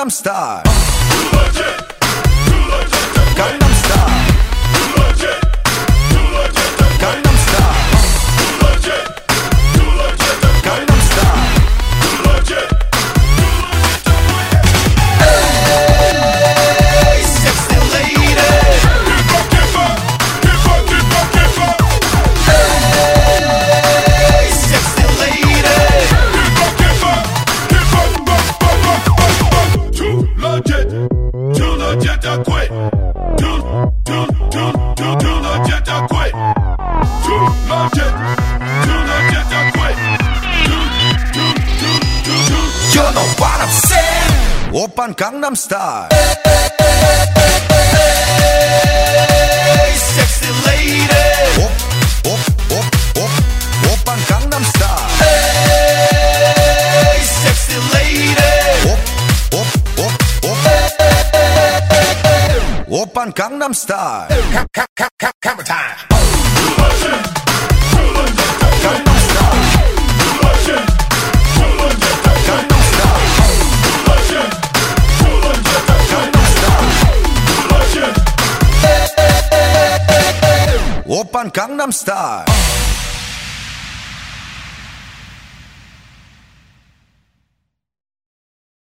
I'm star. Gangnam Style. Hey, sexy lady. Gangnam Hey, sexy lady. Gangnam Style. Gangnam Style.